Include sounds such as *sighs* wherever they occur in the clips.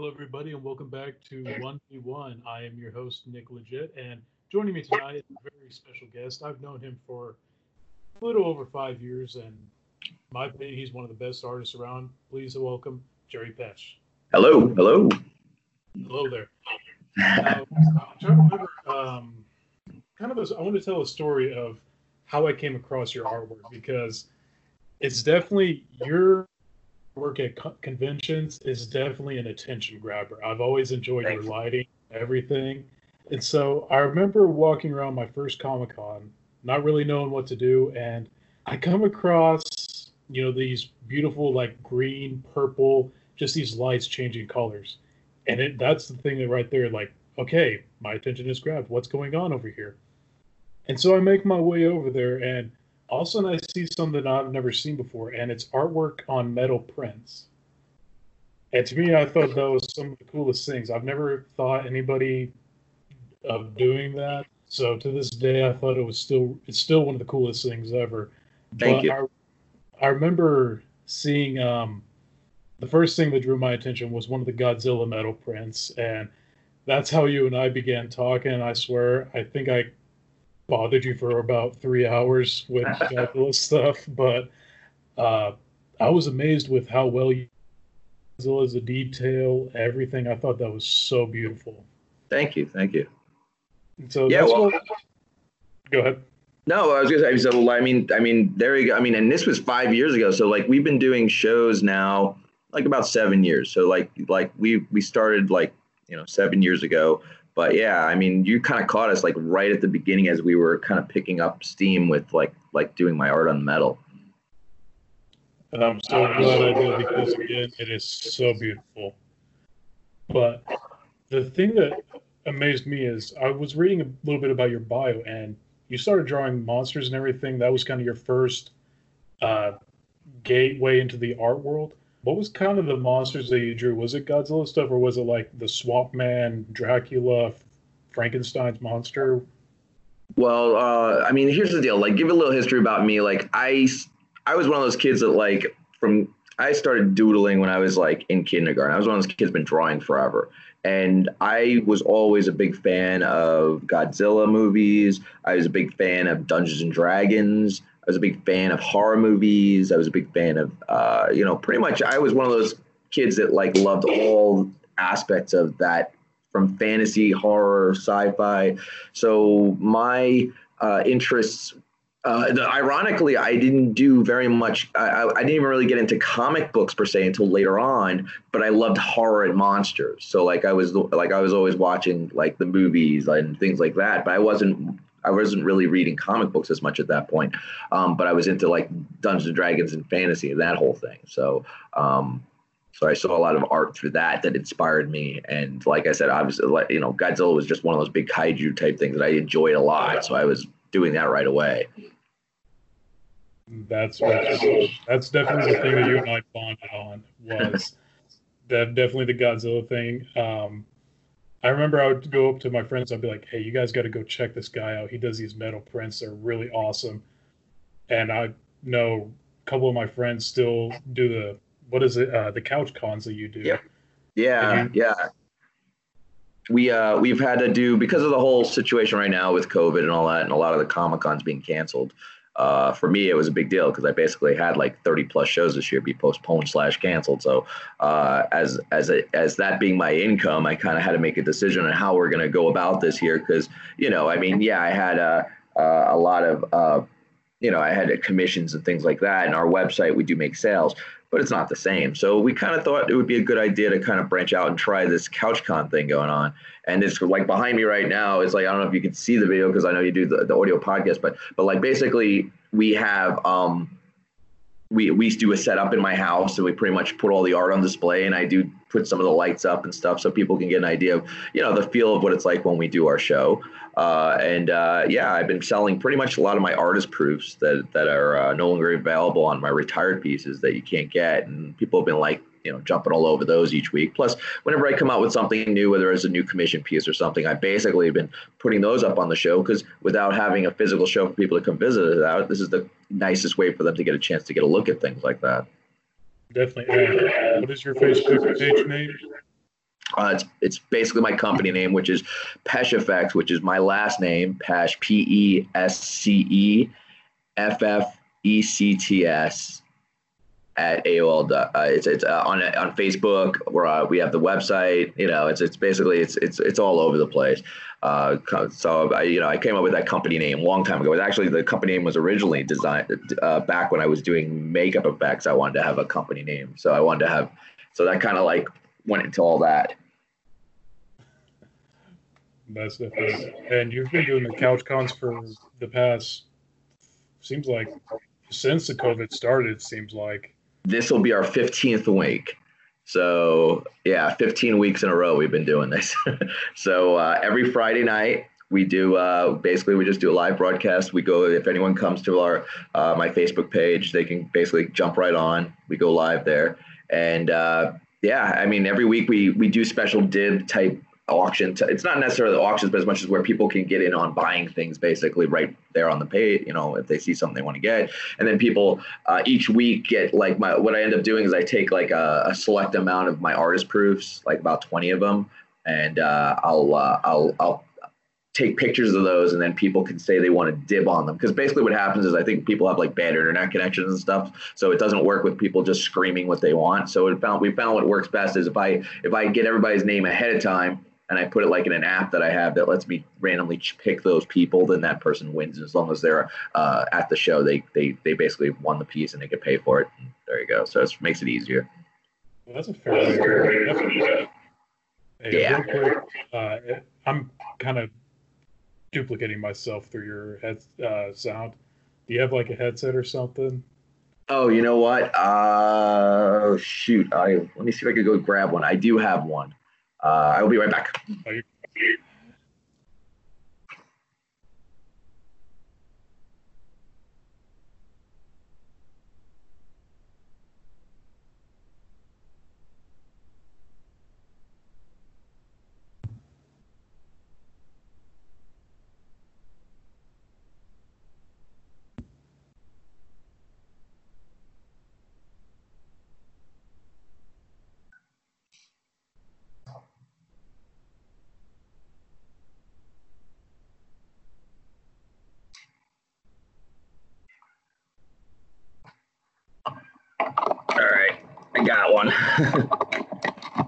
Hello, everybody, and welcome back to 1v1. I am your host, Nick Legit, and joining me tonight is a very special guest. I've known him for a little over five years, and in my opinion, he's one of the best artists around. Please welcome Jerry Pesce. Hello, hello. Hello there. Now, I'm trying to remember, um, kind of, a, I want to tell a story of how I came across your artwork because it's definitely your work at co- conventions is definitely an attention grabber. I've always enjoyed Thank your lighting, everything. And so I remember walking around my first Comic Con, not really knowing what to do, and I come across, you know, these beautiful like green, purple, just these lights changing colors. And it that's the thing that right there, like, okay, my attention is grabbed. What's going on over here? And so I make my way over there and all of a sudden I see something I've never seen before, and it's artwork on metal prints. And to me, I thought that was some of the coolest things. I've never thought anybody of doing that. So to this day, I thought it was still it's still one of the coolest things ever. Thank But you. I, I remember seeing um, the first thing that drew my attention was one of the Godzilla metal prints, and that's how you and I began talking. I swear, I think I bothered you for about three hours with *laughs* Godzilla stuff, but uh, I was amazed with how well you Godzilla's the detail, everything. I thought that was so beautiful. Thank you, thank you. And so Yeah, that's well- what, go ahead. No, I was gonna say. So I mean, I mean, there you go. I mean, and this was five years ago. So like, we've been doing shows now, like about seven years. So like, like we we started like you know seven years ago. But yeah, I mean, you kind of caught us like right at the beginning as we were kind of picking up steam with like like doing my art on metal. And I'm so glad I did because again, it is so beautiful. But the thing that amazed me is I was reading a little bit about your bio and you started drawing monsters and everything. That was kind of your first uh, gateway into the art world. What was kind of the monsters that you drew? Was it Godzilla stuff or was it like the Swamp Man, Dracula, Frankenstein's monster? Well, uh, I mean, here's the deal. Like, give a little history about me. Like, I, I was one of those kids that like from I started doodling when I was like in kindergarten. I was one of those kids been drawing forever, and I was always a big fan of Godzilla movies. I was a big fan of Dungeons and Dragons. Was a big fan of horror movies. I was a big fan of, uh, you know, pretty much. I was one of those kids that like loved all aspects of that from fantasy, horror, sci-fi. So my uh, interests. Uh, the- ironically, I didn't do very much. I, I didn't even really get into comic books per se until later on. But I loved horror and monsters. So like I was like I was always watching like the movies and things like that. But I wasn't I wasn't really reading comic books as much at that point. Um, but I was into like Dungeons and Dragons and fantasy and that whole thing. So um, so I saw a lot of art through that that inspired me. And like I said, obviously, like, you know, Godzilla was just one of those big kaiju type things that I enjoyed a lot. So I was doing that right away. That's that's definitely the thing that you and I bonded on was definitely the Godzilla thing. Um, I remember I would go up to my friends. I'd be like, "Hey, you guys got to go check this guy out. He does these metal prints. They're really awesome." And I know a couple of my friends still do the what is it? Uh, the couch cons that you do. Yeah, Yeah, Mhm. yeah. We uh we've had to do because of the whole situation right now with COVID and all that, and a lot of the comic cons being canceled. Uh, for me, it was a big deal because I basically had like 30 plus shows this year be postponed slash canceled. So uh, as as a, as that being my income, I kind of had to make a decision on how we're going to go about this here because you know, I mean, yeah, I had a a lot of uh, you know, I had commissions and things like that, and our website we do make sales, but it's not the same. So we kind of thought it would be a good idea to kind of branch out and try this CouchCon thing going on. And it's like behind me right now is like I don't know if you can see the video because I know you do the, the audio podcast, but but like basically we have um we we do a setup in my house and we pretty much put all the art on display and I do put some of the lights up and stuff so people can get an idea of you know the feel of what it's like when we do our show. Uh, and uh, yeah, I've been selling pretty much a lot of my artist proofs that that are uh, no longer available on my retired pieces that you can't get, and people have been like, you know, jumping all over those each week. Plus, whenever I come out with something new, whether it's a new commission piece or something, I basically have been putting those up on the show because without having a physical show for people to come visit it out, this is the nicest way for them to get a chance to get a look at things like that. Definitely. And what is your Facebook page name? Uh, it's, it's basically my company name, which is Pesce Effects, which is my last name, Pesce, P E S C E F F E C T S at AOL. Uh, it's it's uh, on on Facebook. Where uh, we have the website. You know, it's it's basically it's it's it's all over the place. Uh, so I, you know, I came up with that company name a long time ago. It was actually the company name was originally designed uh, back when I was doing makeup effects. I wanted to have a company name, so I wanted to have. So that kind of like went into all that. That's definitely. And you've been doing the couch cons for the past. Seems like since the COVID started. Seems like this will be our 15th week. So yeah, 15 weeks in a row we've been doing this. *laughs* so uh, every Friday night we do uh, basically we just do a live broadcast. We go if anyone comes to our uh, my Facebook page, they can basically jump right on. We go live there, and uh, yeah, I mean every week we we do special dib type auction. To, it's not necessarily auctions, but as much as where people can get in on buying things basically right there on the page. You know, if they see something they want to get, and then people uh, each week get like my. What I end up doing is I take like a, a select amount of my artist proofs, like about twenty of them, and uh, I'll uh, I'll I'll take pictures of those and then people can say they want to dib on them because basically what happens is i think people have like bad internet connections and stuff so it doesn't work with people just screaming what they want so found we found what works best is if i if i get everybody's name ahead of time and I put it like in an app that I have that lets me randomly pick those people, then that person wins. As long as they're uh, at the show, they, they they basically won the piece and they get paid for it. And there you go. So it makes it easier. Well, that's a fair way. Hey, yeah. Quick, uh, I'm kind of duplicating myself through your head uh, sound. Do you have like a headset or something? Oh, you know what? Uh, shoot. I let me see if I could go grab one. I do have one. Uh, I will be right back.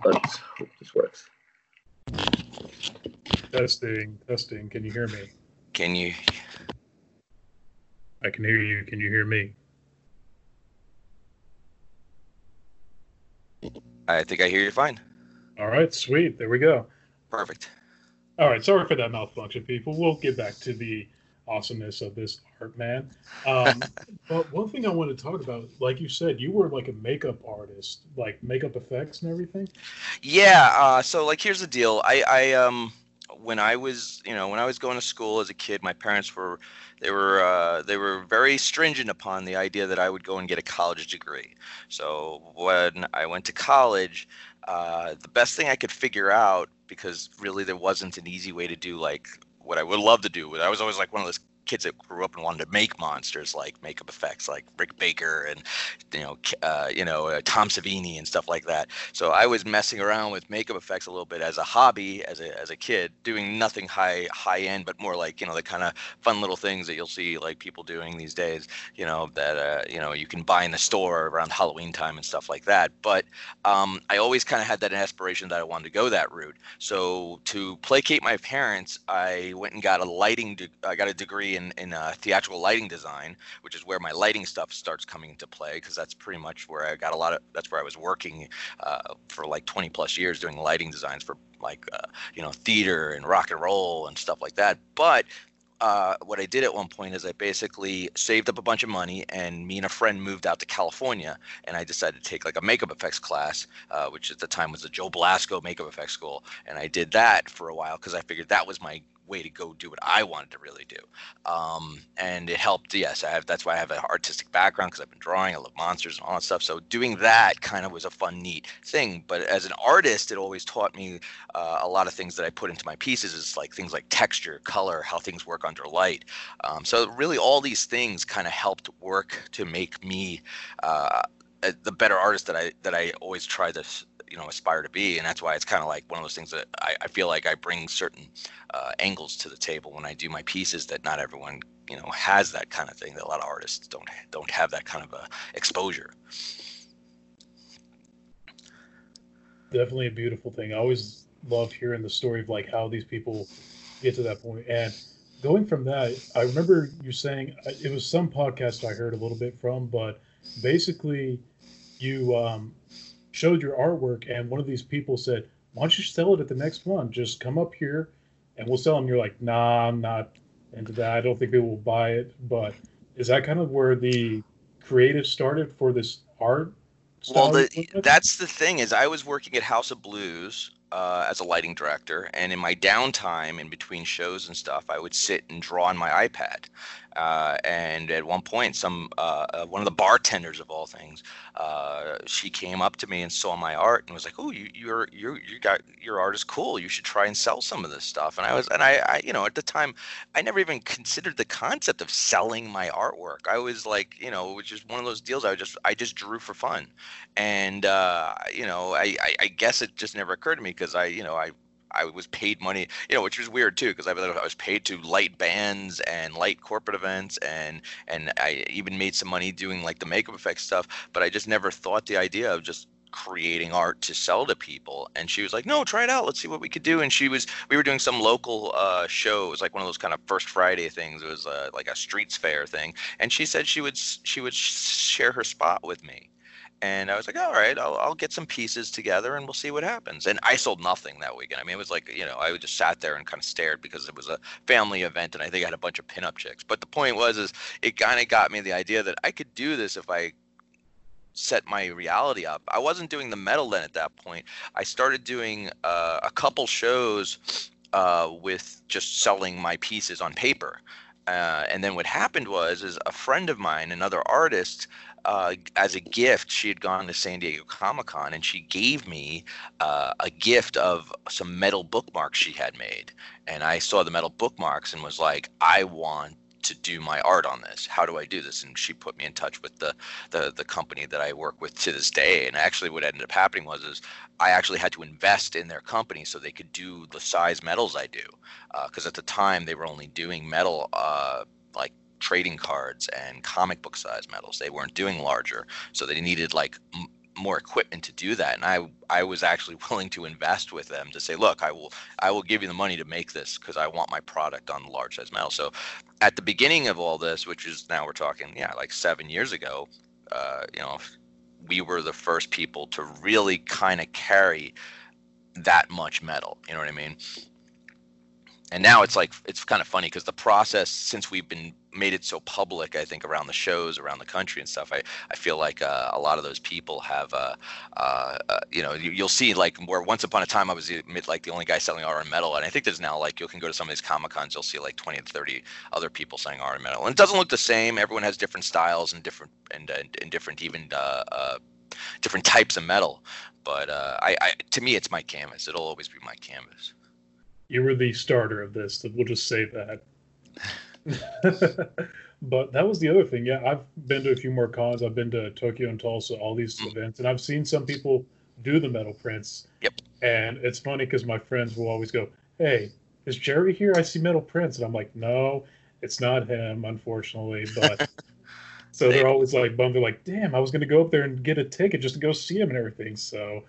Let's hope this works. Testing, testing. Can you hear me? Can you? I can hear you. Can you hear me? I think I hear you fine. All right, sweet. There we go. Perfect. All right, sorry for that malfunction, people. We'll get back to the awesomeness of this art, man. Um, *laughs* but one thing I want to talk about, like you said, you were like a makeup artist, like makeup effects and everything. Yeah. Uh, so like, here's the deal. I, I um, when I was, you know, when I was going to school as a kid, my parents were, they were, uh, they were very stringent upon the idea that I would go and get a college degree. So when I went to college, uh, the best thing I could figure out, because really there wasn't an easy way to do like what I would love to do. I was always like one of those kids that grew up and wanted to make monsters like makeup effects like Rick Baker and you know uh, you know uh, Tom Savini and stuff like that. So I was messing around with makeup effects a little bit as a hobby as a as a kid, doing nothing high high end, but more like you know the kind of fun little things that you'll see like people doing these days. You know that uh, you know you can buy in the store around Halloween time and stuff like that. But um, I always kind of had that aspiration that I wanted to go that route. So to placate my parents, I went and got a lighting. De- I got a degree in in uh, theatrical lighting design, which is where my lighting stuff starts coming into play because that's pretty much where I got a lot of. That's where I was working uh, for like 20 plus years doing lighting designs for like uh, you know theater and rock and roll and stuff like that. But uh, what I did at one point is I basically saved up a bunch of money, and me and a friend moved out to California, and I decided to take like a makeup effects class, uh, which at the time was the Joe Blasco Makeup Effects School, and I did that for a while because I figured that was my way to go do what I wanted to really do. Um, and it helped. Yes, I have. That's why I have an artistic background because I've been drawing. I love monsters and all that stuff. So doing that kind of was a fun, neat thing. But as an artist, it always taught me uh, a lot of things that I put into my pieces. Is like things like texture, color, how things work under light. Um, so really, all these things kind of helped work to make me uh, the better artist that I that I always try to you know aspire to be and that's why it's kind of like one of those things that I, I feel like i bring certain uh, angles to the table when i do my pieces that not everyone you know has that kind of thing that a lot of artists don't don't have that kind of a exposure. Definitely a beautiful thing. I always love hearing the story of like how these people get to that point. And going from that i remember you saying it was some podcast i heard a little bit from but basically you um, showed your artwork, and one of these people said, "Why don't you sell it at the next one? Just come up here, and we'll sell them." You're like, "Nah, I'm not into that. I don't think people will buy it." But is that kind of where the creative started for this art? Well, the, that's the thing is, I was working at House of Blues uh, as a lighting director, and in my downtime, in between shows and stuff, I would sit and draw on my iPad. Uh, and at one point, some uh, uh, one of the bartenders of all things, uh, she came up to me and saw my art and was like, "Oh, you you're you you got your art is cool. You should try and sell some of this stuff." And I was and I, I you know at the time I never even considered the concept of selling my artwork. I was like you know it was just one of those deals. I just I just drew for fun, and uh, you know I, I I guess it just never occurred to me because I you know I I was paid money, you know, which was weird too, because I, I was paid to light bands and light corporate events, and and I even made some money doing like the makeup effects stuff. But I just never thought the idea of just creating art to sell to people. And she was like no try it out. Let's see what we could do. And she was we were doing some local uh show. It was like one of those kind of first friday things. It was uh, like a streets fair thing. And she said she would she would share her spot with me and I was like, all right, I'll, I'll get some pieces together and we'll see what happens. And I sold nothing that weekend. I mean, it was like, you know, I just sat there and kind of stared because it was a family event and I think I had a bunch of pinup chicks. But the point was, is it kind of got me the idea that I could do this if I set my reality up. I wasn't doing the metal then at that point. I started doing uh, a couple shows uh, with just selling my pieces on paper. Uh, and then what happened was, is a friend of mine, another artist, uh, as a gift, she had gone to San Diego Comic Con and she gave me uh, a gift of some metal bookmarks she had made. And I saw the metal bookmarks and was like, I want to do my art on this. How do I do this? And she put me in touch with the the the company that I work with to this day. And actually, what ended up happening was is I actually had to invest in their company so they could do the size metals I do. Because uh, at the time they were only doing metal uh, like trading cards and comic book size medals. They weren't doing larger, so they needed like m- more equipment to do that. And I I was actually *laughs* willing to invest with them to say, look, I will I will give you the money to make this because I want my product on the large size metal. So at the beginning of all this, which is now we're talking, yeah, like seven years ago, uh, you know, we were the first people to really kind of carry that much metal. You know what I mean? And now it's like it's kind of funny because the process since we've been made it so public i think around the shows around the country and stuff i, I feel like uh, a lot of those people have uh, uh, uh you know you, will see like where once upon a time i was like the only guy selling and metal and i think there's now like you can go to some of these comic cons you'll see like 20 to 30 other people selling and metal and it doesn't look the same everyone has different styles and different and, and, and different even uh, uh, different types of metal but I, I to me it's my canvas it'll always be my canvas you were the starter of this. We'll just say that. *laughs* but that was the other thing. Yeah, I've been to a few more cons. I've been to Tokyo and Tulsa, all these mm. events, and I've seen some people do the metal prints. Yep. And it's funny because my friends will always go, "Hey, is Jerry here? I see metal prints," and I'm like, "No, it's not him, unfortunately." But *laughs* so they're always like bummed. They're like, "Damn, I was going to go up there and get a ticket just to go see him and everything." So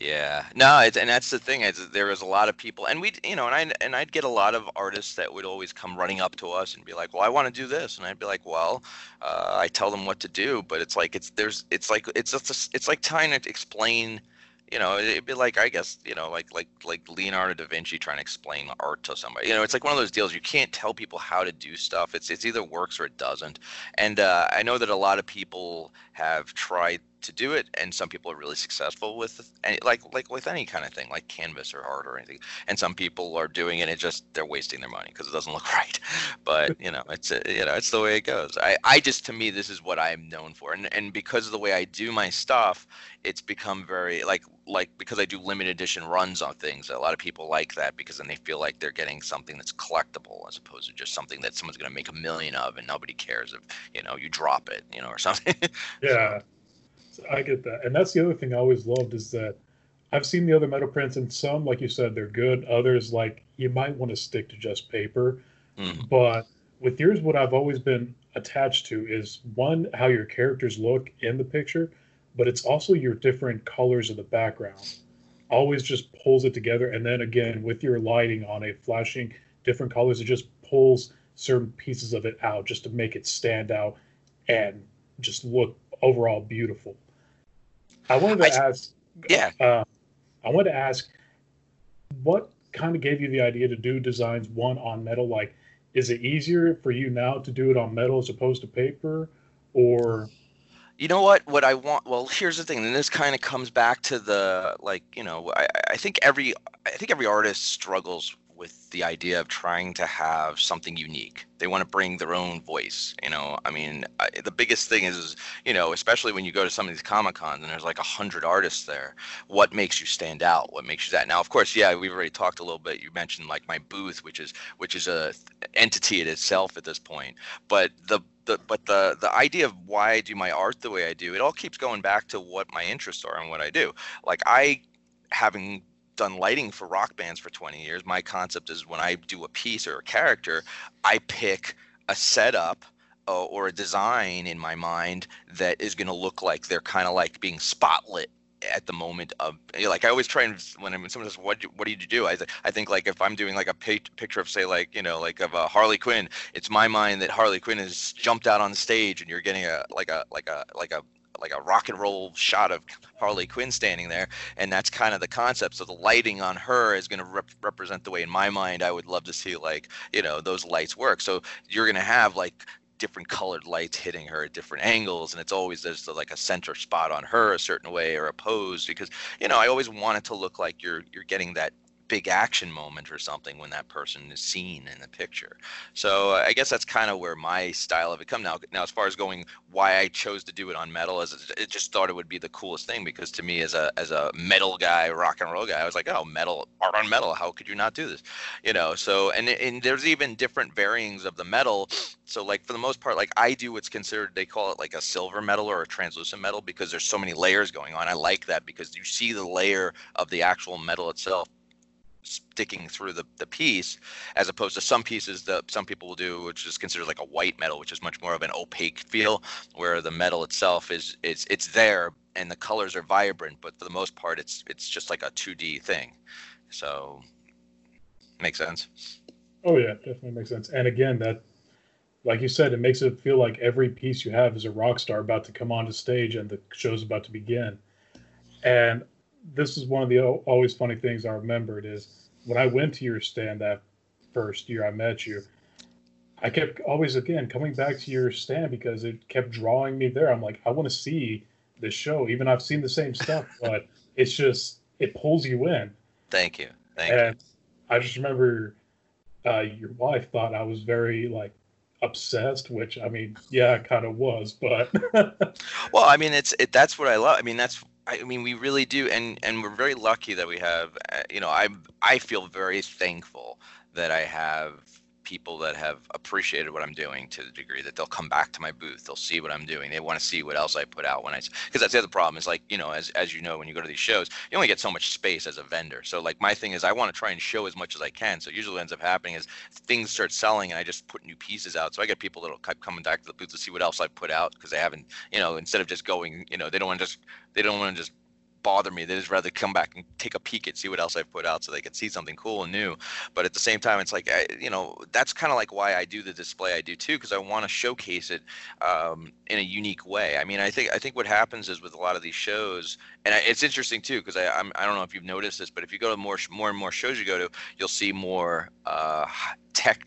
yeah, no, it's, and that's the thing is there was a lot of people, and we, you know, and I and I'd get a lot of artists that would always come running up to us and be like, "Well, I want to do this," and I'd be like, "Well," uh, I tell them what to do, but it's like it's there's it's like it's just it's like trying to explain you know it'd be like i guess you know like like like leonardo da vinci trying to explain art to somebody you know it's like one of those deals you can't tell people how to do stuff it's it's either works or it doesn't and uh, i know that a lot of people have tried to do it and some people are really successful with any like like with any kind of thing like canvas or art or anything and some people are doing it and just they're wasting their money because it doesn't *laughs* look right. But you know it's uh, you know it's the way it goes. I i just to me this is what i'm known for and and because of the way i do my stuff it's become very like like because i do limited edition runs on things a lot of people like that because then they feel like they're getting something that's collectible as opposed to just something that someone's going to make a million of and nobody cares if you know you drop it you know or something. *laughs* Yeah I get that, and that's the other thing I always loved is that I've seen the other metal prints, and some, like you said, they're good. Others, like you might want to stick to just paper. Mhm. But with yours, what I've always been attached to is one, how your characters look in the picture, but it's also your different colors of the background. Always just pulls it together. And then again, with your lighting on it, flashing different colors, it just pulls certain pieces of it out just to make it stand out and just look overall beautiful. I wanted to I- ask Yeah. uh, I wanted to ask, what kind of gave you the idea to do designs one on metal? Like, is it easier for you now to do it on metal as opposed to paper, or You know what? What I want. Well, here's the thing. And this kind of comes back to the like. You know, I, I think every I think every artist struggles with the idea of trying to have something unique. They want to bring their own voice. You know, I mean, I, the biggest thing is, is, you know, especially when you go to some of these comic cons and there's like a hundred artists there. What makes you stand out? What makes you that? Now, of course, yeah, we've already talked a little bit. You mentioned like my booth, which is which is a entity in itself at this point. But the the, but the the idea of why I do my art the way I do, it all keeps going back to what my interests are and what I do. Like I, having done lighting for rock bands for 20 years, my concept is when I do a piece or a character, I pick a setup uh, or a design in my mind that is going to look like they're kind of like being spotlit at the moment of like I always try and when I'm, someone says what what do you do? I I think like if I'm doing like a picture of say like you know like of a Harley Quinn it's my mind that Harley Quinn has jumped out on stage and you're getting a like a like a like a like a rock and roll shot of Harley Quinn standing there and that's kind of the concept. So the lighting on her is going to rep- represent the way in my mind I would love to see like you know those lights work. So you're going to have like different colored lights hitting her at different angles and it's always there's the, like a center spot on her a certain way or a pose because you know i always want it to look like you're you're getting that big action moment or something when that person is seen in the picture. So uh, i guess that's kind of where my style of it come. Now now as far as going why i chose to do it on metal is it, just thought it would be the coolest thing because to me as a as a metal guy rock and roll guy i was like oh metal art on metal how could you not do this? You know so and and there's even different varyings of the metal. So like for the most part like i do what's considered they call it like a silver metal or a translucent metal because there's so many layers going on. I like that because you see the layer of the actual metal itself sticking through the, the piece as opposed to some pieces that some people will do which is considered like a white metal which is much more of an opaque feel where the metal itself is it's it's there and the colors are vibrant but for the most part it's it's just like a 2d thing so makes sense oh yeah, definitely makes sense. And again, that like you said, it makes it feel like every piece you have is a rock star about to come onto stage and the show's about to begin. And this is one of the always funny things I remembered is when I went to your stand that first year I met you, I kept always again coming back to your stand because it kept drawing me there. I'm like, I want to see this show. Even I've seen the same stuff, *laughs* but it's just it pulls you in. thank you thank you And I just remember uh, your wife thought I was very like obsessed, which I mean, yeah, I kind of was, but *laughs* Well, I mean, it's it. That's what I love. I mean, that's. I mean, we really do, and and we're very lucky that we have. Uh, you know, I I feel very thankful that I have people that have appreciated what I'm doing to the degree that they'll come back to my booth. They'll see what I'm doing. They want to see what else I put out when I. Because that's the other problem is like you know, as as you know, when you go to these shows, you only get so much space as a vendor. So like my thing is, I want to try and show as much as I can. So usually what ends up happening is things start selling, and I just put new pieces out. So I get people that'll keep coming back to the booth to see what else I put out because they haven't you know, instead of just going, you know, they don't want to just they don't want to just bother me. They just rather come back and take a peek and see what else I've put out so they can see something cool and new. But at the same time, it's like, I, you know, that's kind of like why I do the display I do too, because I want to showcase it um, in a unique way. I mean, I think I think what happens is with a lot of these shows, and I, it's interesting too, because I I'm, I don't know if you've noticed this, but if you go to more more and more shows you go to, you'll see more uh, tech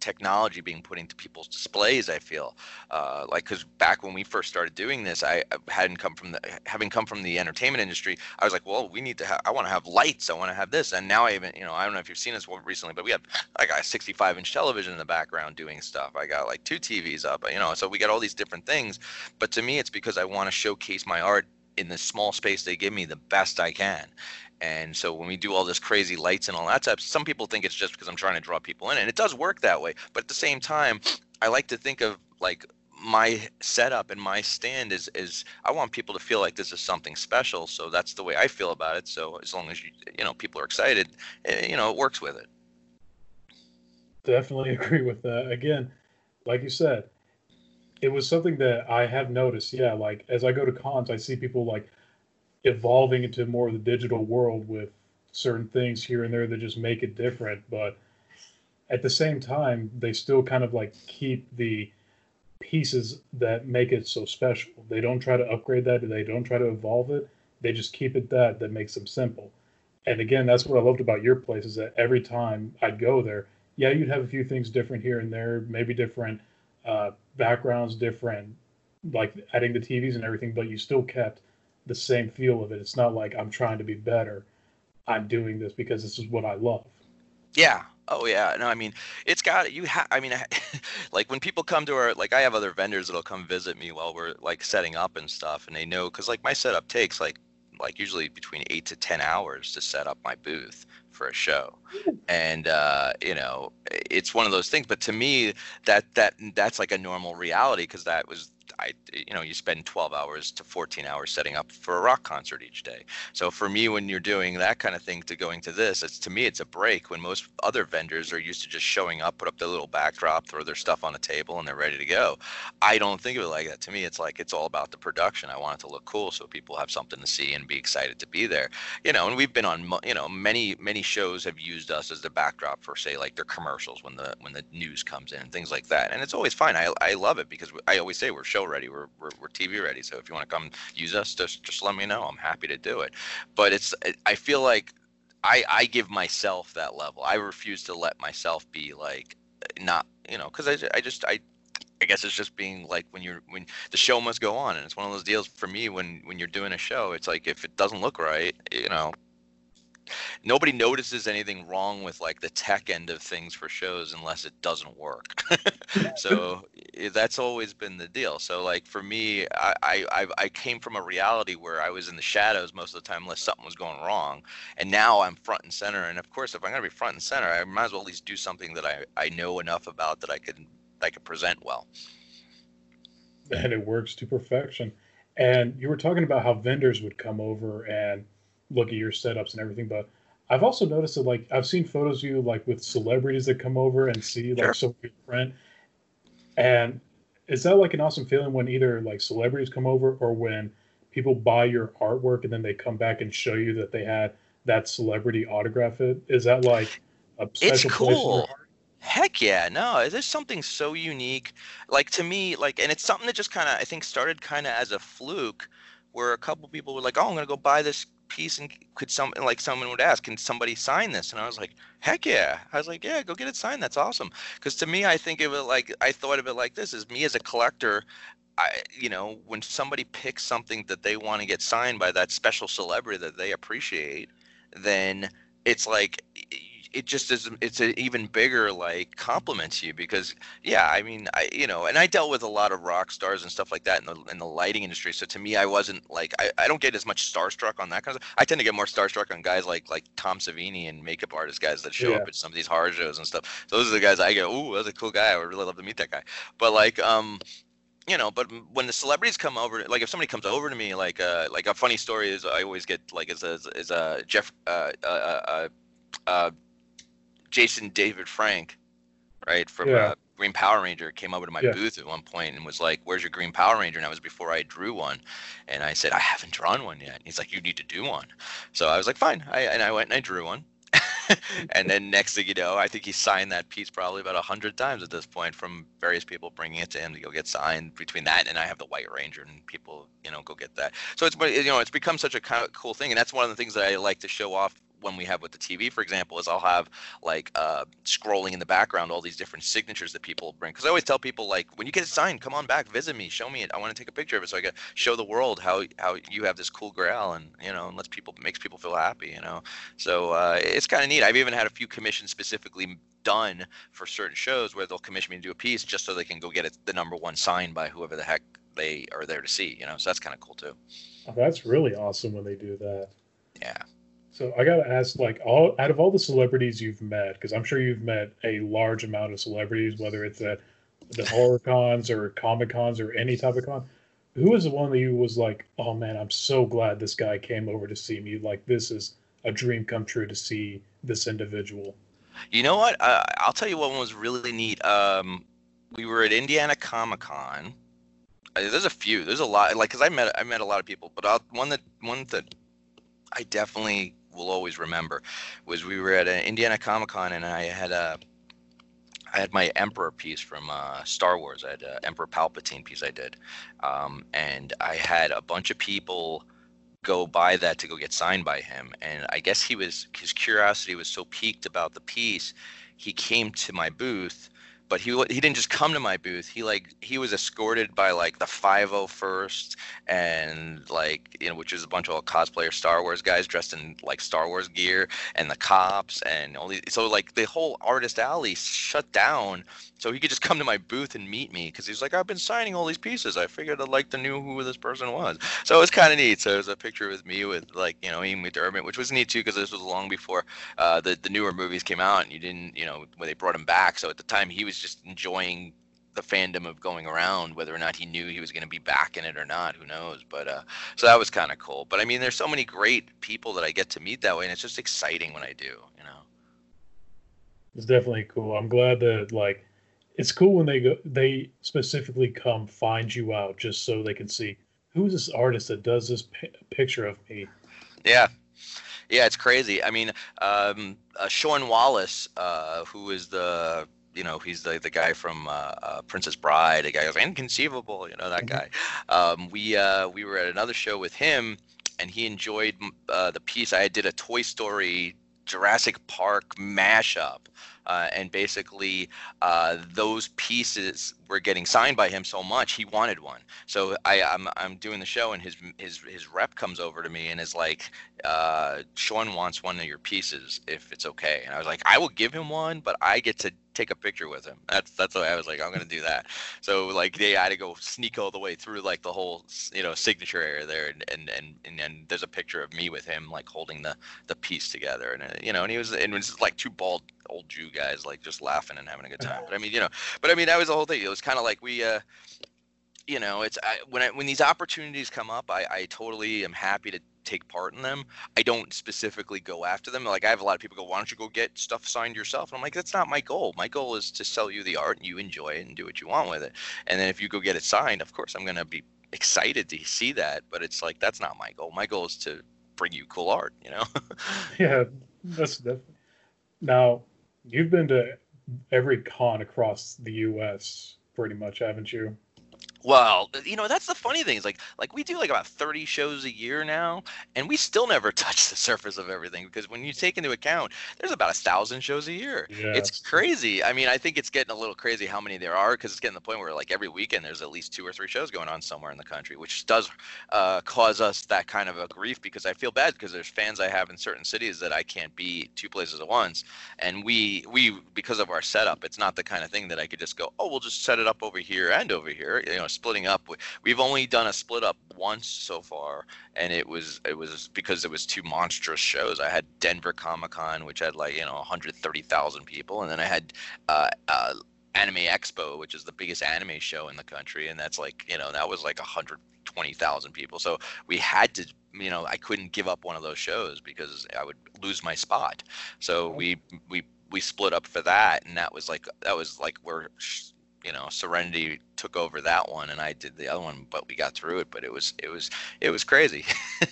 technology being put into people's displays i feel uh, like because back when we first started doing this I, hadn't come from the having come from the entertainment industry i was like well we need to have i want to have lights i want to have this and now i even you know i don't know if you've seen this recently but we have i got a 65 inch television in the background doing stuff. I got like two tvs up you know so we got all these different things but to me it's because i want to showcase my art in the small space they give me the best i can and so when we do all this crazy lights and all that stuff, some people think it's just because I'm trying to draw people in, and it does work that way. But at the same time, I like to think of like my setup and my stand is is I want people to feel like this is something special. So that's the way I feel about it. So as long as you you know people are excited, eh, you know it works with it. Definitely *laughs* agree with that. Again, like you said, it was something that I have noticed. Yeah, like as I go to cons, I see people like evolving into more of the digital world with certain things here and there that just make it different. But at the same time, they still kind of like keep the pieces that make it so special. They don't try to upgrade that. They don't try to evolve it. They just keep it that that makes them simple. And again, that's what I loved about your place is that every time I'd go there, yeah, you'd have a few things different here and there, maybe different uh, backgrounds, different like adding the TVs and everything, but you still kept the same feel of it. It's not like I'm trying to be better. I'm doing this because this is what I love. Yeah. Oh yeah. No, I mean, it's got you. Ha- I mean, *laughs* like when people come to our, like I have other vendors that'll come visit me while we're like setting up and stuff, and they know because like my setup takes like like usually between eight to ten hours to set up my booth for a show and uh, you know it's one of those things but to me that that that's like a normal reality because that was I, you know, you spend 12 hours to 14 hours setting up for a rock concert each day. So for me, when you're doing that kind of thing to going to this, it's to me, it's a break when most other vendors are used to just showing up, put up their little backdrop, throw their stuff on the table and they're ready to go. I don't think of it like that. To me, it's like, it's all about the production. I want it to look cool so people have something to see and be excited to be there, you know, and we've been on, you know, many, many shows have used us as the backdrop for say like their commercials when the, when the news comes in and things like that. And it's always fine. I, I love it because I always say we're show ready. We're, we're, we're TV ready. So if you want to come use us, just just let me know. I'm happy to do it. But it's I feel like I I give myself that level. I refuse to let myself be like not you know because I I just I I guess it's just being like when you're when the show must go on, and it's one of those deals for me when when you're doing a show. It's like if it doesn't look right, you know, nobody notices anything wrong with like the tech end of things for shows unless it doesn't work. *laughs* so that's always been the deal. So like for me, I, I I came from a reality where I was in the shadows most of the time unless something was going wrong, and now I'm front and center. And of course, if I'm gonna be front and center, I might as well at least do something that I I know enough about that I can I can present well. And it works to perfection. And you were talking about how vendors would come over and look at your setups and everything. But I've also noticed that like I've seen photos of you like with celebrities that come over and see like sure. some of friend. And is that like an awesome feeling when either like celebrities come over or when people buy your artwork and then they come back and show you that they had that celebrity autograph it? Is that like a special it's cool. Heck yeah, no, there's something so unique. Like to me, like, and it's something that just kind of I think started kind of as a fluke, where a couple people were like, "Oh, I'm gonna go buy this piece and could some like someone would ask can somebody sign this? And i was like heck yeah. I was like yeah go get it signed. That's awesome. Because to me i think it like i thought of it like this is me as a collector I, you know, when somebody picks something that they want to get signed by that special celebrity that they appreciate, then it's like it just is it's an even bigger like compliment to you because yeah i mean i you know and i dealt with a lot of rock stars and stuff like that in the in the lighting industry so to me i wasn't like i, I don't get as much starstruck on that kind of stuff. i tend to get more starstruck on guys like like tom savini and makeup artist guys that show yeah. up at some of these horror shows and stuff So those are the guys i go oh that's a cool guy i would really love to meet that guy but like um you know, but when the celebrities come over, like if somebody comes over to me, like uh, like a funny story is I always get like is a is a Jeff uh, uh, uh, uh Jason David Frank, right from yeah. uh, Green Power Ranger, came over to my yeah. booth at one point and was like, "Where's your Green Power Ranger?" And that was before I drew one, and I said, "I haven't drawn one yet." And he's like, "You need to do one." So I was like, "Fine," I, and I went and I drew one. *laughs* and then next thing you know, I think he signed that piece probably about a hundred times at this point from various people bringing it to him to go get signed. Between that and I have the White Ranger, and people, you know, go get that. So it's you know it's become such a kind of cool thing, and that's one of the things that I like to show off when we have with the TV, for example, is I'll have like uh, scrolling in the background all these different signatures that people bring. Because I always tell people like, when you get it signed, come on back, visit me, show me it. I want to take a picture of it so I can show the world how how you have this cool grail and you know and lets people makes people feel happy. You know, so uh, it's kind of neat. I've even had a few commissions specifically done for certain shows where they'll commission me to do a piece just so they can go get it the number one signed by whoever the heck they are there to see. You know, so that's kind of cool too. Oh, that's really awesome when they do that. Yeah. So I gotta ask, like, all out of all the celebrities you've met, because I'm sure you've met a large amount of celebrities, whether it's at the horror cons or comic cons or any type of con, who was the one that you was like, oh man, I'm so glad this guy came over to see me. Like this is a dream come true to see this individual. You know what? Uh, I'll tell you what one was really neat. Um, we were at Indiana Comic Con. Uh, there's a few. There's a lot. Like, cause I met I met a lot of people, but I'll, one that one that I definitely will always remember was we were at an Indiana Comic Con and I had a I had my Emperor piece from uh, Star Wars. I had an Emperor Palpatine piece I did, um, and I had a bunch of people go buy that to go get signed by him. And I guess he was his curiosity was so piqued about the piece, he came to my booth but he he didn't just come to my booth. He like he was escorted by like the 501st and like you know which is a bunch of cosplayer Star Wars guys dressed in like Star Wars gear and the cops and all these. So like the whole artist alley shut down so he could just come to my booth and meet me because he's like I've been signing all these pieces. I figured I'd like to know who this person was. So it was kind of neat. So it was a picture with me with like you know Ian McDiarmid, which was neat too because this was long before uh, the the newer movies came out and you didn't you know when they brought him back. So at the time he was just enjoying the fandom of going around whether or not he knew he was going to be back in it or not who knows but uh so that was kind of cool but i mean there's so many great people that i get to meet that way and it's just exciting when i do you know it's definitely cool i'm glad that like it's cool when they go they specifically come find you out just so they can see who's this artist that does this p- picture of me yeah yeah it's crazy i mean um uh, sean wallace uh who is the you know he's the the guy from uh, uh, Princess Bride. The guy goes inconceivable, you know that mm-hmm. guy. Um, we uh, we were at another show with him, and he enjoyed uh, the piece. I did a Toy Story Jurassic Park mashup, uh, and basically uh, those pieces were getting signed by him so much he wanted one. So I, I'm I'm doing the show, and his his his rep comes over to me and is like, uh, "Sean wants one of your pieces if it's okay." And I was like, "I will give him one, but I get to take a picture with him. That's that's why I was like, I'm gonna do that. So like they had to go sneak all the way through like the whole you know signature area there, and and and and, and there's a picture of me with him like holding the the piece together, and uh, you know, and he was and it was like two bald old Jew guys like just laughing and having a good time. But I mean, you know, but I mean that was the whole thing. It was kind of like we. uh you know, it's I, when I, when these opportunities come up, I, I totally am happy to take part in them. I don't specifically go after them. Like I have a lot of people go, "Why don't you go get stuff signed yourself?" And I'm like, "That's not my goal. My goal is to sell you the art and you enjoy it and do what you want with it. And then if you go get it signed, of course I'm gonna be excited to see that. But it's like that's not my goal. My goal is to bring you cool art. You know? *laughs* yeah, that's definitely. Now you've been to every con across the U.S. pretty much, haven't you? Well, you know that's the funny thing is like like we do like about thirty shows a year now, and we still never *laughs* touch the surface of everything because when you take into account there's about a thousand shows a year. It's crazy. I mean, I think it's getting a little crazy how many there are because it's getting to the point where like every weekend there's at least two or three shows going on somewhere in the country, which does uh, cause us that kind of a grief because I feel bad because there's fans I have in certain cities that I can't be two places at once, and we we because of our setup, it's not the kind of thing that I could just go, oh, we'll just set it up over here and over here, you know splitting up. We've only done a split up once so far, and it was it was because it was two monstrous shows. I had Denver Comic Con, which had like you know 130,000 people, and then I had uh, uh, Anime Expo, which is the biggest anime show in the country, and that's like you know that was like 120,000 people. So we had to you know I couldn't give up one of those shows because I would lose my spot. So we we we split up for that, and that was like that was like where you know serenity took over that one and i did the other one but we got through it but it was it was it was crazy. *laughs*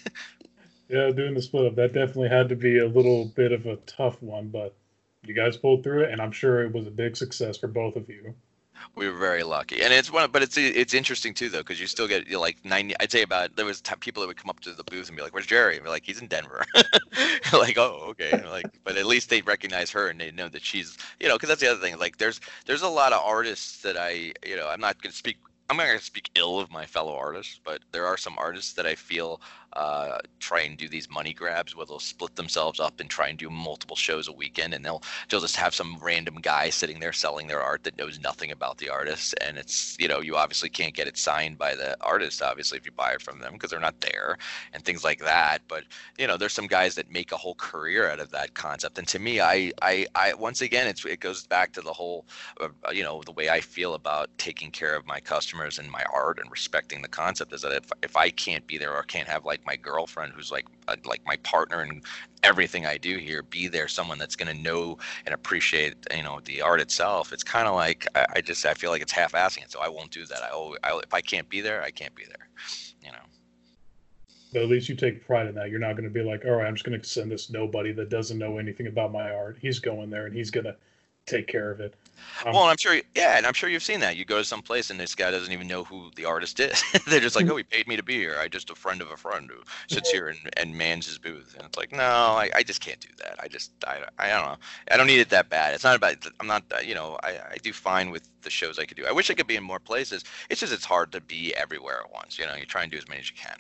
Yeah doing the split up that definitely had to be a little bit of a tough one but you guys pulled through it and i'm sure it was a big success for both of you we were very lucky, and it's one. But it's it's interesting too, though, because you still get you know, like ninety. I'd say about there was t- people that would come up to the booth and be like, "Where's Jerry?" And be like, "He's in Denver." *laughs* like, oh, okay. like, but at least they recognize her and they know that she's, you know, because that's the other thing. Like, there's there's a lot of artists that I, you know, I'm not to speak I'm not going to speak ill of my fellow artists, but there are some artists that I feel uh, try and do these money grabs where they'll split themselves up and try and do multiple shows a weekend, and they'll they'll just have some random guy sitting there selling their art that knows nothing about the artist, and it's you know you obviously can't get it signed by the artist obviously if you buy it from them because they're not there and things like that. But you know there's some guys that make a whole career out of that concept, and to me, I I, I once again it's it goes back to the whole uh, you know the way I feel about taking care of my customers and my art and respecting the concept is that if if I can't be there or can't have like my girlfriend who's like uh, like my partner and everything I do here be there someone that's going to know and appreciate you know the art itself it's kind of like I, I, just I feel like it's half-assing it so I won't do that. I, always, I if I can't be there I can't be there you know? But at least you take pride in that. You're not going to be like all right I'm just going to send this nobody that doesn't know anything about my art. He's going there and he's going to take care of it um, well, I'm sure, You, yeah, and I'm sure you've seen that. You go to some place and this guy doesn't even know who the artist is. *laughs* They're just like, mm. "Oh, he paid me to be here. I just a friend of a friend who sits here and, and mans his booth." And it's like, no, I, I just can't do that. I just, I, I don't know. I don't need it that bad. It's not about. I'm not, you know, I, I do fine with the shows I could do. I wish I could be in more places. It's just it's hard to be everywhere at once. You know, you try and do as many as you can.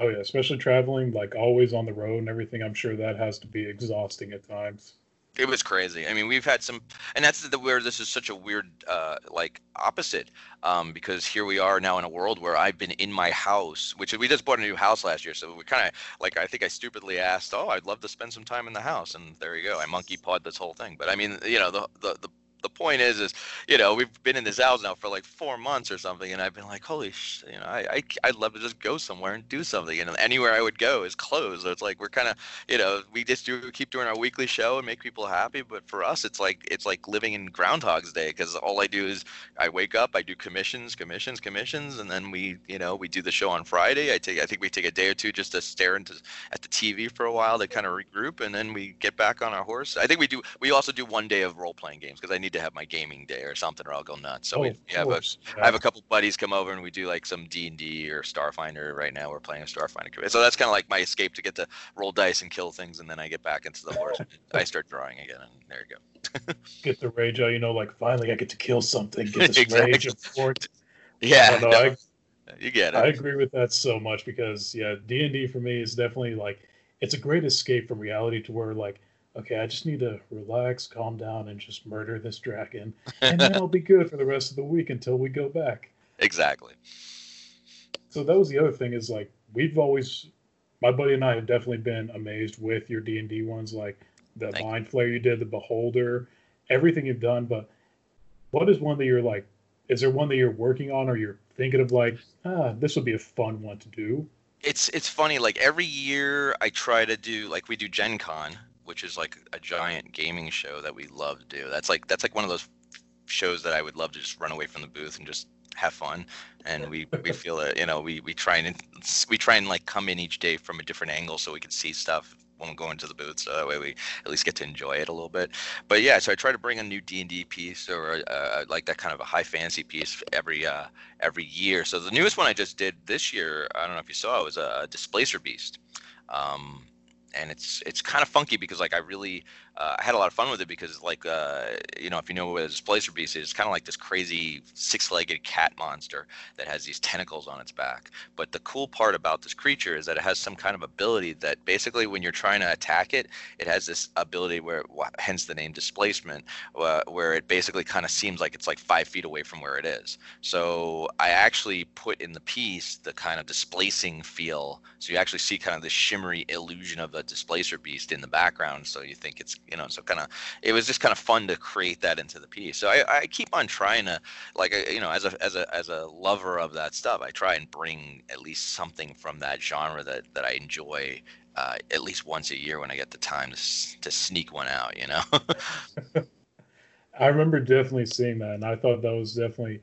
Oh yeah, especially traveling, like always on the road and everything. I'm sure that has to be exhausting at times. It was crazy. I mean, we've had some, and that's the where this is such a weird, uh, like opposite, um, because here we are now in a world where I've been in my house, which we just bought a new house last year, so we kind of like I think I stupidly asked, oh, I'd love to spend some time in the house, and there you go, I monkey pawed this whole thing. But I mean, you know, the the the the point is, is you know we've been in this house now for like four months or something, and I've been like, holy, sh-, you know, I, I I'd love to just go somewhere and do something, and anywhere I would go is closed. So it's like we're kind of, you know, we just do keep doing our weekly show and make people happy, but for us, it's like it's like living in Groundhog's Day because all I do is I wake up, I do commissions, commissions, commissions, and then we, you know, we do the show on Friday. I take I think we take a day or two just to stare into at the TV for a while to kind of regroup, and then we get back on our horse. I think we do. We also do one day of role playing games because I need to have my gaming day or something, or I'll go nuts. So oh, we, we have a, yeah. I have a couple buddies come over and we do like some D and D or Starfinder. Right now, we're playing a Starfinder. So that's kind of like my escape to get to roll dice and kill things, and then I get back into the horse. I start drawing again, and there you go. *laughs* get the rage out, you know, like finally I get to kill something. Get this *laughs* exactly. rage of Yeah, oh, no, I, you get it. I agree with that so much because yeah, D and D for me is definitely like it's a great escape from reality to where like okay, I just need to relax, calm down, and just murder this dragon, and then I'll *laughs* be good for the rest of the week until we go back. Exactly. So that was the other thing is like we've always, my buddy and I have definitely been amazed with your D and D ones, like the Thank Mind Flayer you did, the Beholder, everything you've done. But what is one that you're like? Is there one that you're working on, or you're thinking of like, ah, this would be a fun one to do? It's it's funny. Like every year, I try to do like we do Gen Con, which is like a giant gaming show that we love to do. That's like that's like one of those shows that I would love to just run away from the booth and just have fun. And we we *laughs* feel it, you know, we we try and we try and like come in each day from a different angle so we can see stuff when we go into the booth, so that way we at least get to enjoy it a little bit. But yeah, so I try to bring a new D and D piece or uh, like that kind of a high fantasy piece every uh, every year. So the newest one I just did this year, I don't know if you saw, it was a Displacer Beast. Um, and it's it's kind of funky because like I really uh, I had a lot of fun with it because like uh, you know if you know what a displacer beast is, it's kind of like this crazy six-legged cat monster that has these tentacles on its back. But the cool part about this creature is that it has some kind of ability that basically when you're trying to attack it, it has this ability where hence the name displacement, uh, where it basically kind of seems like it's like five feet away from where it is. So I actually put in the piece the kind of displacing feel, so you actually see kind of the shimmery illusion of a displacer beast in the background. So you think it's you know so kind of it was just kind of fun to create that into the piece. So I, I keep on trying to like you know as a as a as a lover of that stuff i try and bring at least something from that genre that that i enjoy uh, at least once a year when i get the time to, to sneak one out you know? *laughs* *laughs* I remember definitely seeing that and i thought that was definitely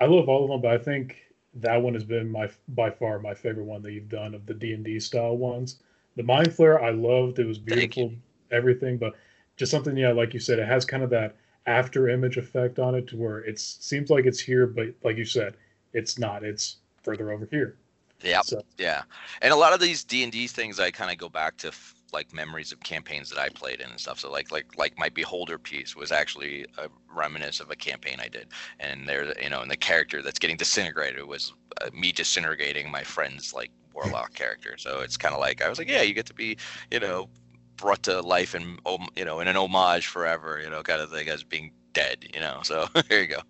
i love all of them but i think that one has been my by far my favorite one that you've done of the d&d style ones. The mind flayer i loved it was beautiful everything, but just something, yeah, like you said, it has kind of that after image effect on it to where it seems like it's here, but like you said, it's not. It's further over here. Yeah, so. yeah, and a lot of these D and D things, I kind of go back to f- like memories of campaigns that I played in and stuff. So like like like my Beholder piece was actually a reminiscence of a campaign I did, and there, you know, and the character that's getting disintegrated was uh, me disintegrating my friend's like warlock character. So it's kind of like I was like, yeah, you get to be, you know, brought to life and you know in an homage forever, you know, kind of thing as being dead, you know. So *laughs* there you go.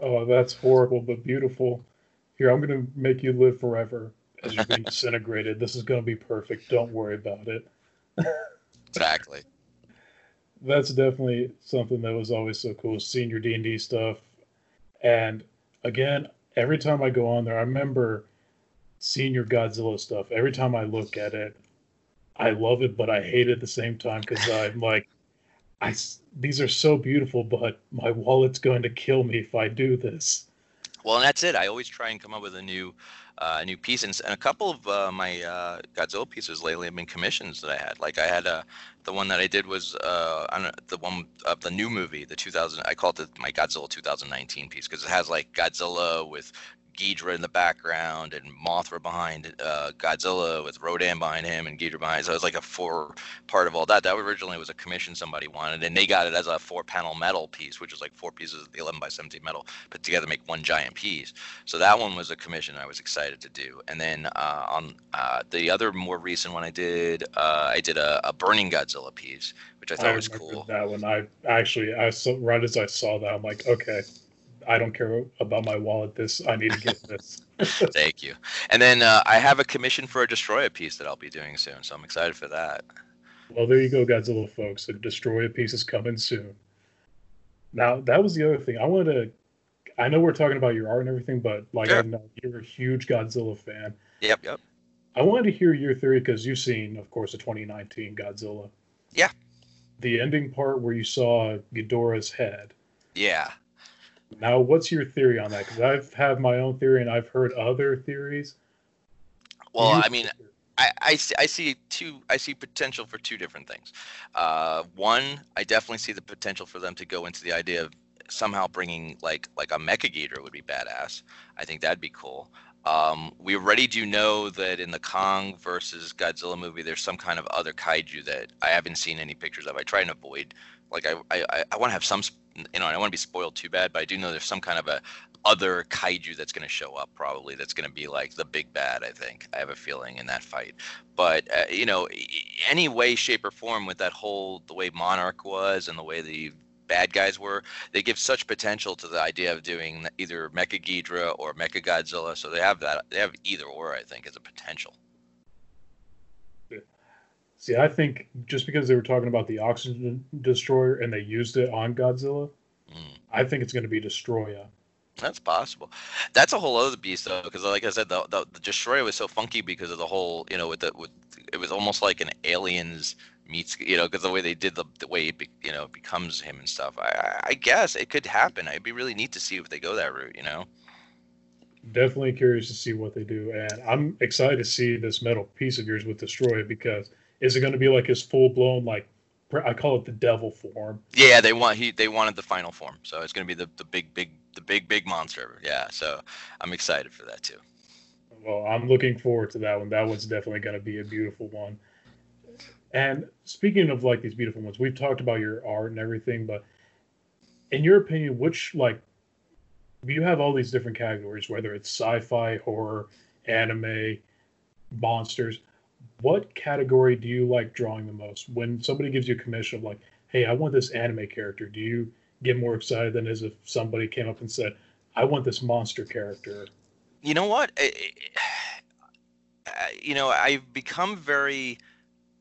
Oh, that's horrible, but beautiful. Here, I'm gonna make you live forever as you're being *laughs* disintegrated. This is gonna be perfect. Don't worry about it. exactly. That's definitely something that was always so cool. Seeing your D and D stuff, and again, every time I go on there, I remember seeing your Godzilla stuff. Every time I look at it, I love it, but I hate it at the same time because I'm like, I these are so beautiful, but my wallet's going to kill me if I do this. Well, and that's it. I always try and come up with a new, uh, new piece, and, and a couple of uh, my uh, Godzilla pieces lately have been commissions that I had. Like I had a, uh, the one that I did was uh, on the one of the new movie, the 2000. I call it my Godzilla 2019 piece because it has like Godzilla with Ghidorah in the background and Mothra behind uh, Godzilla with Rodan behind him and Ghidorah behind. So it was like a four part of all that. That originally was a commission somebody wanted, and they got it as a four panel metal piece, which was like four pieces of the 11 by 17 metal put together to make one giant piece. So that one was a commission I was excited to do. And then uh, on uh, the other more recent one I did, uh, I did a, a, Burning Godzilla piece, which I thought I was cool. That one, I actually, I saw right as I saw that, I'm like, okay, I don't care about my wallet. This I need to get this. *laughs* *laughs* Thank you. And then uh, I have a commission for a Destroyer piece that I'll be doing soon, so I'm excited for that. Well, there you go, Godzilla folks. The Destroyer piece is coming soon. Now that was the other thing I wanted to. I know we're talking about your art and everything, but like sure. I know you're a huge Godzilla fan. Yep, yep. I wanted to hear your theory because you've seen, of course, the 2019 Godzilla. Yeah. The ending part where you saw Ghidorah's head. Yeah. Now, what's your theory on that? Because I've had my own theory and I've heard other theories. Well, I mean, I, I, see, I see two. I see potential for two different things. Uh, one, I definitely see the potential for them to go into the idea of somehow bringing like like a Mecha Ghidorah would be badass. I think that'd be cool. Um, we already do know that in the Kong versus Godzilla movie, there's some kind of other kaiju that I haven't seen any pictures of. I try and avoid. Like I I, I want to have some you know, I don't want to be spoiled too bad, but I do know there's some kind of a other kaiju that's going to show up probably that's going to be like the big bad i think. I have a feeling in that fight. But uh, you know any way shape or form with that whole the way monarch was and the way the bad guys were they give such potential to the idea of doing either mecha or mecha godzilla so they have that they have either or i think as a potential See, I think just because they were talking about the oxygen destroyer and they used it on Godzilla, mm. I think it's going to be Destoroyah. That's possible. That's a whole other beast though, because like I said, the, the, the Destroyer was so funky because of the whole, you know, with the with it was almost like an aliens meets, you know, because the way they did the the way it be, you know becomes him and stuff. I I guess it could happen. It'd be really neat to see if they go that route, you know. Definitely curious to see what they do, and I'm excited to see this metal piece of yours with Destroyer because is it going to be like his full blown like I call it the devil form? Yeah, they want he they wanted the final form, so it's going to be the the big big the big big monster. Yeah, so I'm excited for that too. Well, I'm looking forward to that one. That one's definitely going to be a beautiful one. And speaking of like these beautiful ones, we've talked about your art and everything, but in your opinion, which like you have all these different categories, whether it's sci-fi, horror, anime, monsters what category do you like drawing the most? When somebody gives you a commission of like, hey, I want this anime character, do you get more excited than as if somebody came up and said, I want this monster character? You know what? I, you know, I've become very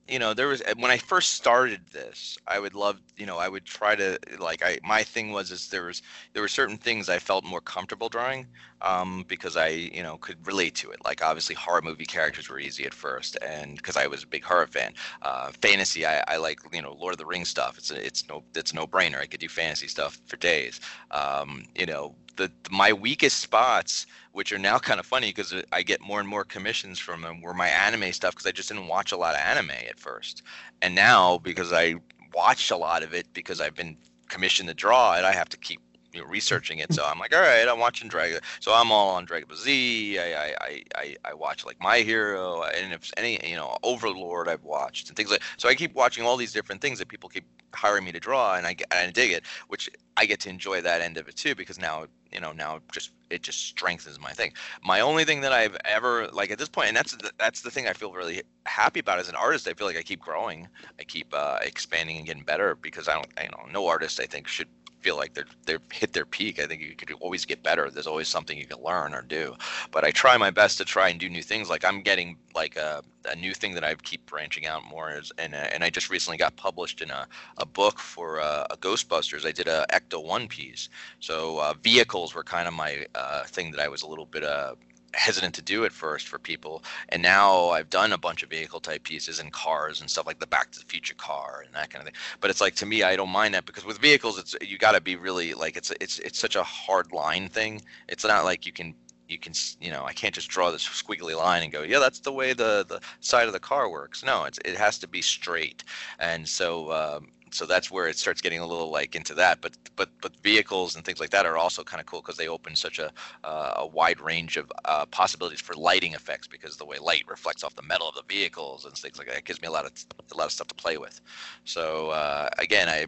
you know there was when i first started this i would love you know i would try to like i my thing was is there was there were certain things i felt more comfortable drawing um, because i you know could relate to it. Like obviously horror movie characters were easy at first and because i was a big horror fan. Uh, fantasy I, I like you know lord of the rings stuff. It's a, it's no it's no brainer i could do fantasy stuff for days. Um, you know the my weakest spots, which are now *laughs* kind of funny because I get more and more commissions from them, were my anime stuff because I just didn't watch a lot of anime at first, and now because I watch a lot of it because I've been commissioned to draw it, I have to keep you know, researching it. So I'm like, all right, I'm watching Dragon. So I'm all on Dragon Ball Z. I, I, I, I watch like My Hero, and if any, you know, Overlord, I've watched and things like. So I keep watching all these different things that people keep hiring me to draw, and I, and I dig it, which I get to enjoy that end of it too because now you know now just it just strengthens my thing. My only thing that I've ever like at this point, and that's the, that's the thing I feel really happy about as an artist. I feel like I keep growing, I keep uh, expanding and getting better because I don't, you know, no artist I think should feel like they're they're hit their peak. I think you could always get better. There's always something you can learn or do. But I try my best to try and do new things. Like I'm getting like a, a new thing that I keep branching out more. Is, and uh, and I just recently got published in a, a book for uh, a Ghostbusters. I did a Ecto One piece. So uh, vehicles were kind of my uh, thing that I was a little bit uh, hesitant to do at first for people. And now i've done a bunch of vehicle type pieces and cars and stuff like the back to the future car and that kind of thing. But it's like to me i don't mind that because with vehicles it's you got to be really like it's it's it's such a hard line thing. It's not like you can you can you know i can't just draw this squiggly line and go yeah that's the way the the side of the car works. No it's it has to be straight. And so um, so that's where it starts getting a little like into that. But but but vehicles and things like that are also kind of cool because they open such a uh, a wide range of uh, possibilities for lighting effects because the way light reflects off the metal of the vehicles and things like that gives me a lot of a lot of stuff to play with. So uh, again i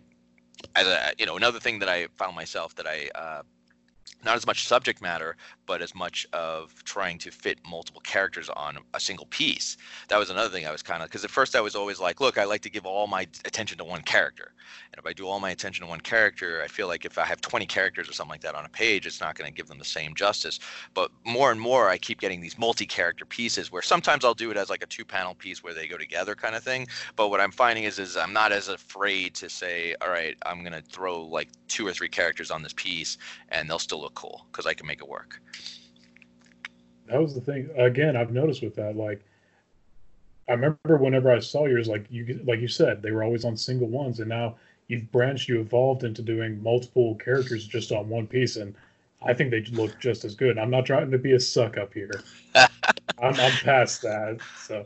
as a you know another thing that i found myself that i uh, not as much subject matter, but as much of trying to fit multiple characters on a single piece. That was another thing I was kind of because at first I was always like, look, I like to give all my attention to one character, and if I do all my attention to one character, I feel like if I have 20 characters or something like that on a page, it's not going to give them the same justice. But more and more, I keep getting these multi-character pieces where sometimes I'll do it as like a two-panel piece where they go together kind of thing. But what I'm finding is, is I'm not as afraid to say, all right, I'm going to throw like two or three characters on this piece, and they'll still look cool because I can make it work. That was the thing. Again, I've noticed with that, like, I remember whenever I saw yours, like you, like you said, they were always on single ones, and now you've branched, you evolved into doing multiple characters just on one piece, and I think they look just as good. I'm not trying to be a suck up here. *laughs* I'm, I'm past that. So,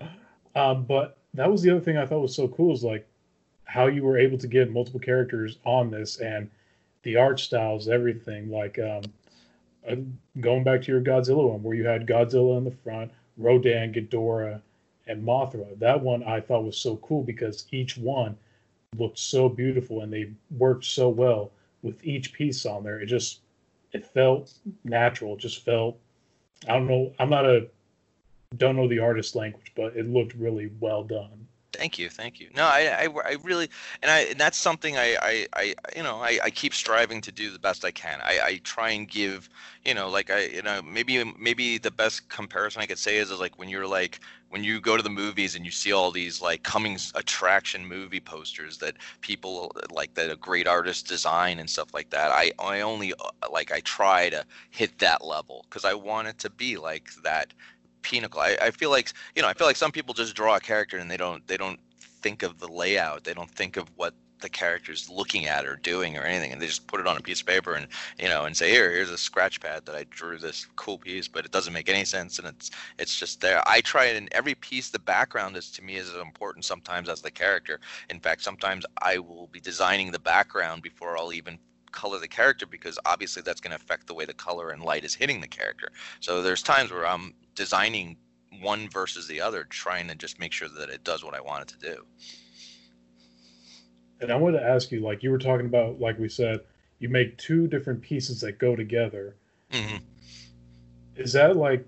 um, but that was the other thing I thought was so cool is like how you were able to get multiple characters on this and the art styles, everything. Like um, uh, going back to your Godzilla one, where you had Godzilla in the front, Rodan, Ghidorah, and Mothra. That one I thought was so cool because each one looked so beautiful and they worked so well with each piece on there. It just it felt natural. It just felt I don't know. I'm not a don't know the artist language, but it looked really well done. Thank you, thank you. No, I, I, I really, and I, and that's something I, I, I you know, I, I keep striving to do the best I can. I, I try and give, you know, like I, you know, maybe, maybe the best comparison I could say is, is like when you're like, when you go to the movies and you see all these like coming attraction movie posters that people like that a great artist design and stuff like that. I, I only uh, like I try to hit that level because I want it to be like that pinnacle. I, I feel like you know I feel like some people just draw a character and they don't they don't think of the layout. They don't think of what the character's looking at or doing or anything, and they just put it on a piece of paper and you know and say here here's a scratch pad that I drew this cool piece, but it doesn't make any sense and it's it's just there. I try in every piece. The background is to me is as important sometimes as the character. In fact, sometimes I will be designing the background before I'll even color the character because obviously that's going to affect the way the color and light is hitting the character. So there's times where I'm designing one versus the other, trying to just make sure that it does what I want it to do. And I wanted to ask you, like you were talking about, like we said, you make two different pieces that go together. Mm-hmm. Is that like,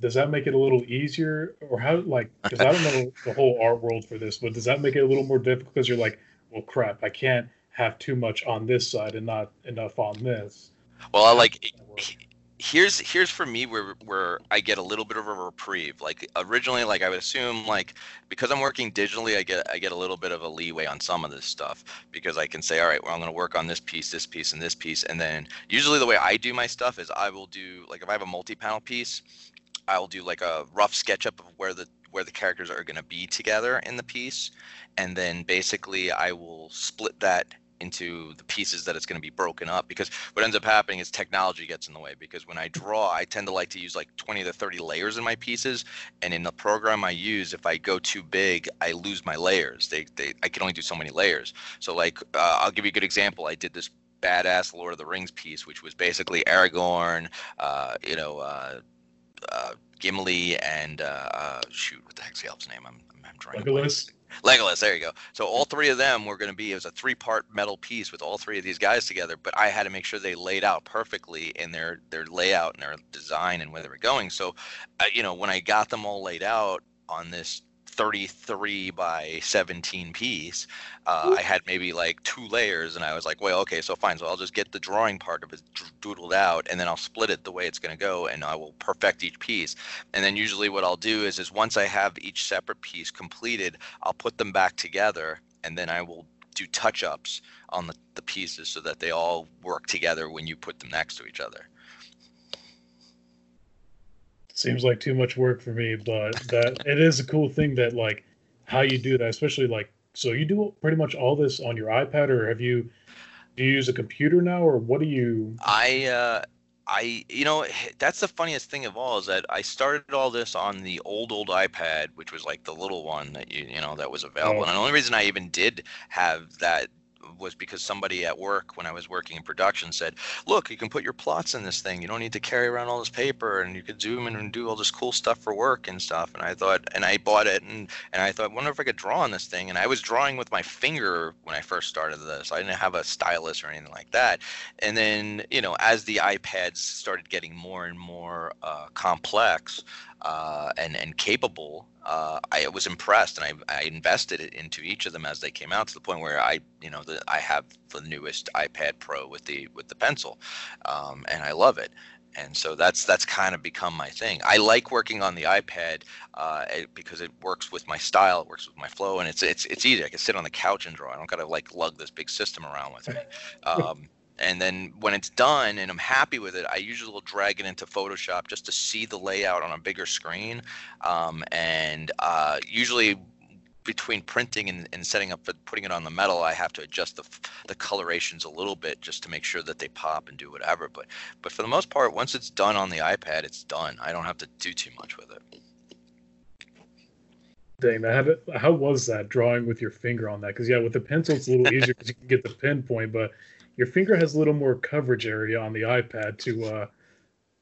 does that make it a little easier, or how? Like, because I don't know the whole art world for this, but does that make it a little more difficult? Because you're like, well, crap, I can't have too much on this side and not enough on this. Well, I like here's here's for me where where I get a little bit of a reprieve. Like originally, like I would assume, like because I'm working digitally, I get I get a little bit of a leeway on some of this stuff because I can say, all right, well, I'm going to work on this piece, this piece, and this piece, and then usually the way I do my stuff is I will do like if I have a multi-panel piece, I'll do like a rough sketch up of where the where the characters are going to be together in the piece, and then basically I will split that into the pieces that it's going to be broken up because what ends up happening is technology gets in the way because when i draw i tend to like to use like 20 to 30 layers in my pieces and in the program i use if i go too big i lose my layers they, they i can only do so many layers so like uh, i'll give you a good example i did this badass lord of the rings piece which was basically aragorn uh, you know uh, uh, Gimli and uh, uh, shoot, what the heck's the elf's name? I'm, I'm drawing. Legolas. Legolas, there you go. So all three of them were going to be it was a three-part metal piece with all three of these guys together, but I had to make sure they laid out perfectly in their their layout and their design and where they were going. So, uh, you know, when I got them all laid out on this 33 by 17 piece, uh, I had maybe like two layers, and I was like, well, okay, so fine. So I'll just get the drawing part of it doodled out, and then I'll split it the way it's going to go, and I will perfect each piece. And then usually what I'll do is, is once I have each separate piece completed, I'll put them back together, and then I will do touch ups on the, the pieces so that they all work together when you put them next to each other. Seems like too much work for me, but that it is a cool thing that like how you do that, especially like so you do pretty much all this on your iPad or have you do you use a computer now or what do you I uh I, you know, *sighs* that's the funniest thing of all is that I started all this on the old, old iPad, which was like the little one that you, you know, that was available. Oh. And the only reason I even did have that was because somebody at work when I was working in production said, "Look, you can put your plots in this thing. You don't need to carry around all this paper, and you could zoom in and do all this cool stuff for work and stuff." And I thought, and I bought it, and and I thought, wonder if I could draw on this thing. And I was drawing with my finger when I first started this. I didn't have a stylus or anything like that. And then you know, as the iPads started getting more and more uh, complex, uh, and and capable, uh, I was impressed, and I, I invested it into each of them as they came out to the point where I you know the, I have the newest iPad Pro with the with the pencil, um, and I love it. And so that's that's kind of become my thing. I like working on the iPad uh, because it works with my style, it works with my flow, and it's it's it's easy. I can sit on the couch and draw. I don't got to like lug this big system around with me. *laughs* Um, and then when it's done and I'm happy with it, I usually will drag it into Photoshop just to see the layout on a bigger screen. Um, and uh, usually between printing and, and setting up putting it on the metal, I have to adjust the the colorations a little bit just to make sure that they pop and do whatever. But but for the most part, once it's done on the iPad, it's done. I don't have to do too much with it. Dang, that how was that drawing with your finger on that? Because yeah, with the pencil it's a little easier because you can get the pinpoint, but your finger has a little more coverage area on the iPad to uh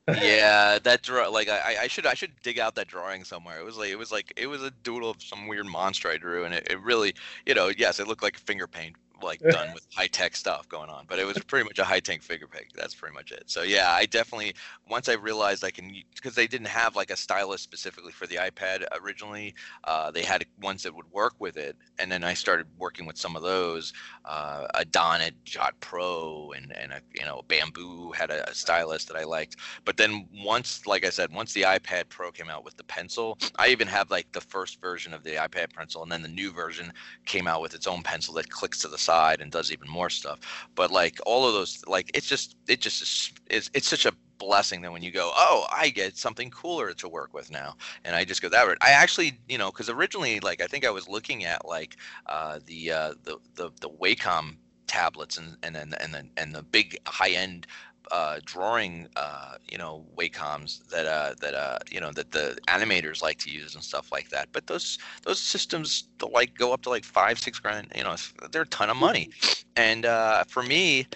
yeah, that draw like I, I should I should dig out that drawing somewhere. It was like it was like it was a doodle of some weird monster I drew, and it, it really you know yes it looked like finger paint like done with high tech stuff going on, but it was pretty much a high tech figure pig. That's pretty much it. So yeah, I definitely once I realized I can because they didn't have like a stylus specifically for the iPad originally. Uh, they had ones that would work with it, and then I started working with some of those. Uh, Adonit Jot Pro and and a, you know Bamboo had a, a stylus that I liked. But then once, like I said, once the iPad Pro came out with the pencil, I even have like the first version of the iPad pencil, and then the new version came out with its own pencil that clicks to the side and does even more stuff. But like all of those, like it's just it just is it's, it's such a blessing that when you go, oh, I get something cooler to work with now, and I just go that route. I actually, you know, because originally, like I think I was looking at like uh, the, uh, the the the Wacom tablets and and then and then and the big high end uh, drawing, uh, you know, Wacoms that uh, that uh, you know that the animators like to use and stuff like that. But those those systems like go up to like five, six grand. You know, they're a ton of money. And uh, for me,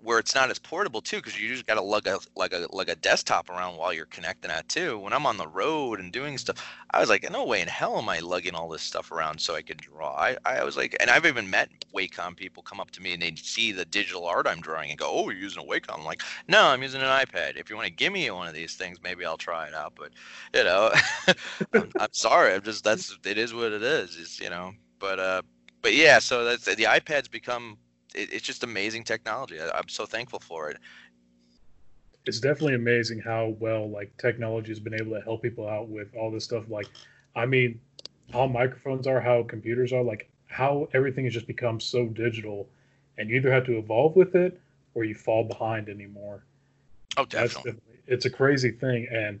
where it's not as portable too, because you just got to lug a like a like a desktop around while you're connecting that too. When I'm on the road and doing stuff, I was like, no way in hell am I lugging all this stuff around so I can draw. I, I was like, and I've even met Wacom people come up to me and they see the digital art I'm drawing and go, oh, you're using a Wacom. I'm like, no, I'm using an iPad. If you want to give me one of these things, maybe I'll try it out. But you know, *laughs* I'm, I'm sorry. I'm just that's it is what it is. It's you know, but uh, but yeah. So that's the iPad's become it, it's just amazing technology. I, I'm so thankful for it. It's definitely amazing how well like technology has been able to help people out with all this stuff. Like, I mean, how microphones are, how computers are, like how everything has just become so digital, and you either have to evolve with it or you fall behind anymore. Oh, definitely. definitely it's a crazy thing, and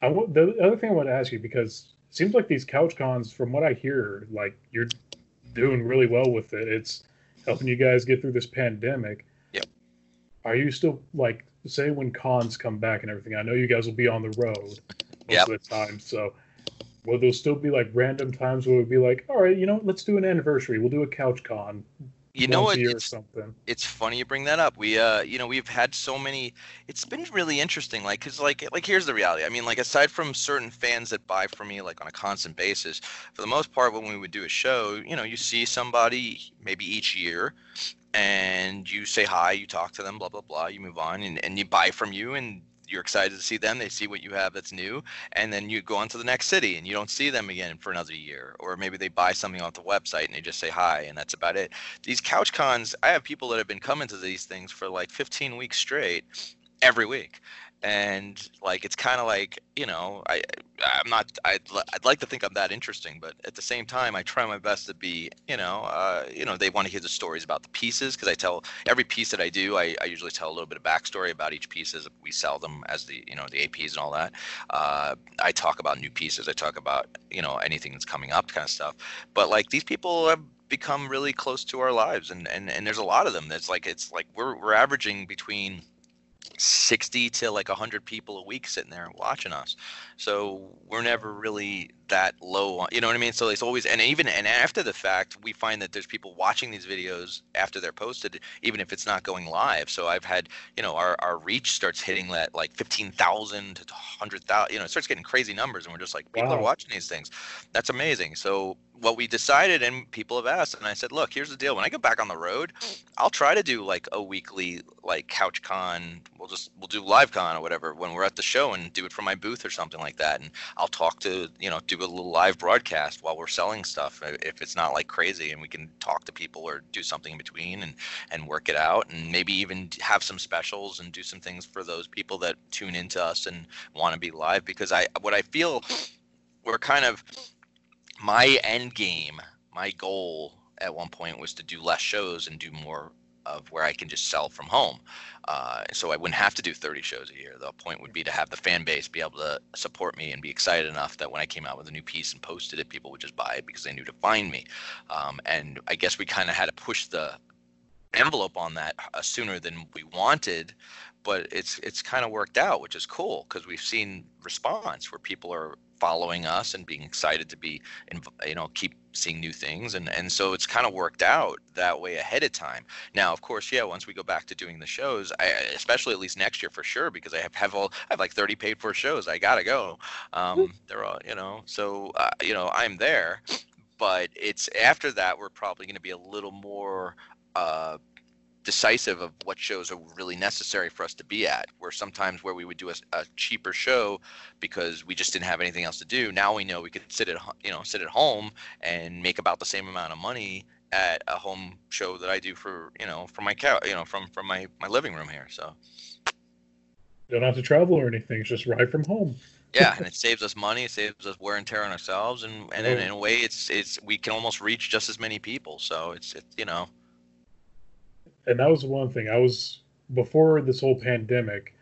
I want the other thing I want to ask you because it seems like these couch cons, from what I hear, like you're doing really well with it. It's helping you guys get through this pandemic. Yep. Are you still like say when cons come back and everything? I know you guys will be on the road most yep. of the time, so will there still be like random times where we'll be like, all right, you know, let's do an anniversary. We'll do a couch con You know what? a year or It's, something. it's funny you bring that up. We, uh, you know, we've had so many. It's been really interesting. Like, cause like, like here's the reality. I mean, like, aside from certain fans that buy from me like on a constant basis, for the most part, when we would do a show, you know, you see somebody maybe each year, and you say hi, you talk to them, blah blah blah. You move on, and and you buy from you, and you're excited to see them. They see what you have that's new, and then you go on to the next city, and you don't see them again for another year. Or maybe they buy something off the website and they just say hi, and that's about it these couch cons i have people that have been coming to these things for like 15 weeks straight every week and like it's kind of like you know i i'm not I'd, I'd like to think i'm that interesting but at the same time i try my best to be you know uh, you know they want to hear the stories about the pieces because i tell every piece that i do I, I usually tell a little bit of backstory about each piece as we sell them as the you know the aps and all that. Uh, i talk about new pieces i talk about you know anything that's coming up kind of stuff. But like these people have become really close to our lives and and, and there's a lot of them. That's like it's like we're we're averaging between 60 to like 100 people a week sitting there watching us. So we're never really that low on you know what i mean? So it's always and even and after the fact we find that there's people watching these videos after they're posted even if it's not going live. So i've had you know our, our reach starts hitting that like 15000 to 100000 you know it starts getting crazy numbers and we're just like people are watching these things. That's amazing. So what we decided and people have asked and i said look here's the deal. When i get back on the road i'll try to do like a weekly like couch con. We'll just we'll do live con or whatever when we're at the show and do it from my booth or something like that. And i'll talk to you know do a little live broadcast while we're selling stuff uh, if it's not like crazy and we can talk to people or do something in between and and work it out and maybe even have some specials and do some things for those people that tune into us and want to be live. Because i what i feel we're kind of my end game, my goal at one point was to do less shows and do more of where I can just sell from home. Uh, so I wouldn't have to do 30 shows a year. The point would be to have the fan base be able to support me and be excited enough that when I came out with a new piece and posted it, people would just buy it because they knew to find me. Um, and I guess we kind of had to push the envelope on that uh, sooner than we wanted but it's it's kind of worked out which is cool because we've seen response where people are following us and being excited to be you know keep seeing new things. And and so it's kind of worked out that way ahead of time. Now of course yeah once we go back to doing the shows i especially at least next year for sure because i have, have all i have like 30 paid for shows. I gotta go. Um they're all you know so uh, you know i'm there but it's after that we're probably going to be a little more uh decisive of what shows are really necessary for us to be at where sometimes where we would do a, a cheaper show because we just didn't have anything else to do now we know we could sit at you know sit at home and make about the same amount of money at a home show that I do for you know from my couch you know from from my my living room here so You don't have to travel or anything. It's just right from home. yeah and *laughs* it saves us money it saves us wear and tear on ourselves and and in, in a way it's it's we can almost reach just as many people so it's it, you know and that was one thing I was before this whole pandemic.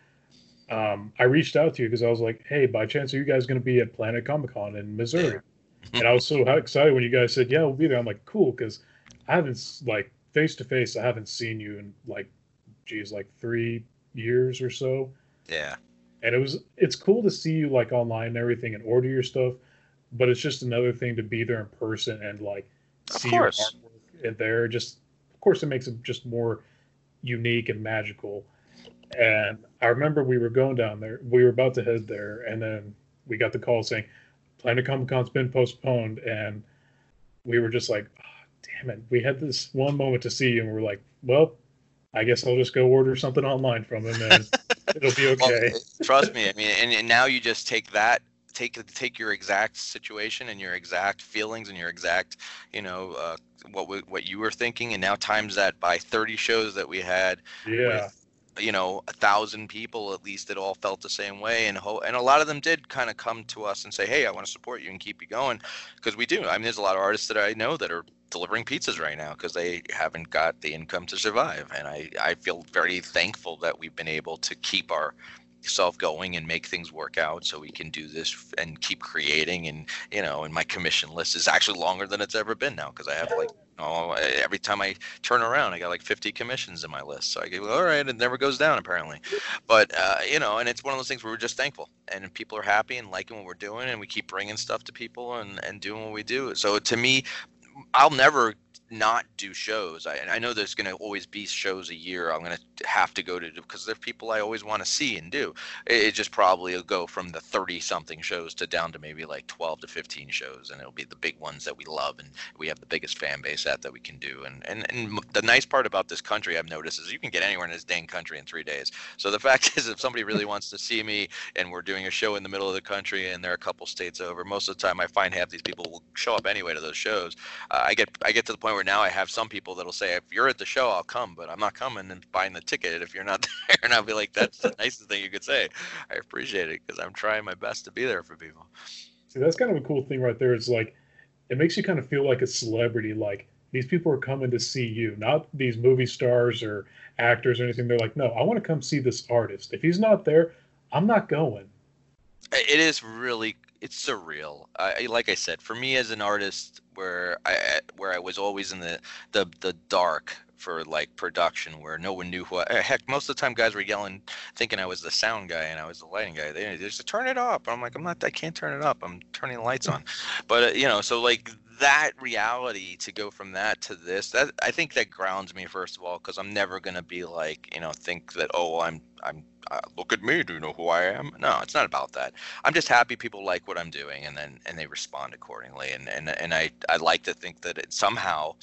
Um, I reached out to you because I was like, "Hey, by chance, are you guys going to be at Planet Comic Con in Missouri?" *laughs* and I was so excited when you guys said, "Yeah, we'll be there." I'm like, "Cool," because I haven't like face to face. I haven't seen you in like, geez, like three years or so. yeah And it was it's cool to see you like online and everything and order your stuff, but it's just another thing to be there in person and like Of see course. your artwork and there. Just course, it makes it just more unique and magical. And I remember we were going down there. We were about to head there, and then we got the call saying Planet Comic Con's been postponed, and we were just like, "Ah, "Damn it!" We had this one moment to see you, and we're like, "Well, I guess I'll just go order something online from him, and *laughs* it'll be Well, okay." trust me. I mean, and, and now you just take that, take take your exact situation and your exact feelings and your exact, you know, uh, what we- what you were thinking, and now times that by 30 shows that we had yeah, with, you know, a thousand people at least that all felt the same way, and ho- and a lot of them did kind of come to us and say, hey, I want to support you and keep you going, because we do. I mean, there's a lot of artists that I know that are delivering pizzas right now because they haven't got the income to survive and I, I feel very thankful that we've been able to keep our self going and make things work out so we can do this and keep creating and you know and my commission list is actually longer than it's ever been now because i have like oh. every time i turn around i got like 50 commissions in my list. So i go all right it never goes down apparently. But uh, you know and it's one of those things where we're just thankful and people are happy and liking what we're doing and we keep bringing stuff to people and and doing what we do. So to me I'll never not do shows. I, I know there's going to always be shows a year I'm going to have to go to because there's people I always want to see and do. It, it just probably will go from the 30 something shows to down to maybe like 12 to 15 shows, and it'll be the big ones that we love and we have the biggest fan base at that we can do. And and and the nice part about this country I've noticed is you can get anywhere in this dang country in three days. So the *laughs* fact is, if somebody really wants to see me and we're doing a show in the middle of the country and they're a couple states over, most of the time I find half these people will show up anyway to those shows. Uh, I get I get to the point where now I have some people that'll say, if you're at the show, I'll come, but I'm not coming and buying the ticket if you're not *laughs* there. And I'll be like, that's the nicest thing you could say. I appreciate it because I'm trying my best to be there for people. See, that's kind of a cool thing right there. It's like, it makes you kind of feel like a celebrity. Like these people are coming to see you, not these movie stars or actors or anything. They're like, no, I want to come see this artist. If he's not there, I'm not going. It is really it's surreal. I, like I said, for me as an artist, where I where I was always in the the the dark for like production, where no one knew who. I, heck, most of the time, guys were yelling, thinking I was the sound guy and I was the lighting guy. They, they just turn it up. I'm like, I'm not. I can't turn it up. I'm turning the lights on. *laughs* But uh, you know, so like that reality to go from that to this that i think that grounds me first of all because i'm never going to be like you know think that oh i'm i'm uh, look at me do you know who i am? No it's not about that. I'm just happy people like what i'm doing and then and they respond accordingly. And and, and i i like to think that it somehow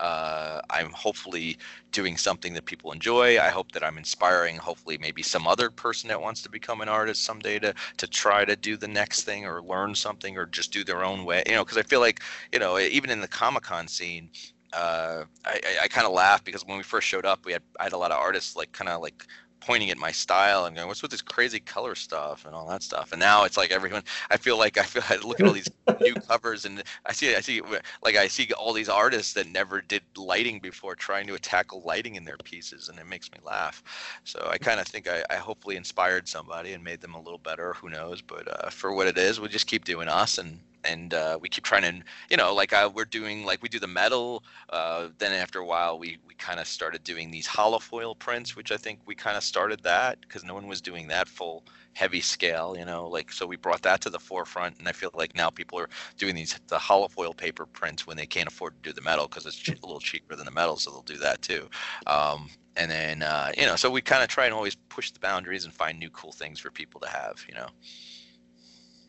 uh, i'm hopefully doing something that people enjoy. I hope that i'm inspiring hopefully maybe some other person that wants to become an artist someday to to try to do the next thing or learn something or just do their own way. You know because i feel like you know even in the comic con scene uh, I, I, I kind of laugh because when we first showed up, we had I had a lot of artists like kind of like pointing at my style and going, "What's with this crazy color stuff and all that stuff?" And now it's like everyone. I feel like I feel *laughs* I look at all these new *laughs* covers and I see I see like I see all these artists that never did lighting before trying to tackle lighting in their pieces, and it makes me laugh. So I kind of think I, I, hopefully inspired somebody and made them a little better. Who knows? But uh, for what it is, we just keep doing us and and uh, we keep trying to you know like uh, we're doing like we do the metal uh, then after a while we we kind of started doing these holofoil prints which i think we kind of started that because no one was doing that full heavy scale you know like so we brought that to the forefront and i feel like now people are doing these the holofoil paper prints when they can't afford to do the metal because it's a little cheaper than the metal so they'll do that too. Um, and then uh, you know so we kind of try and always push the boundaries and find new cool things for people to have you know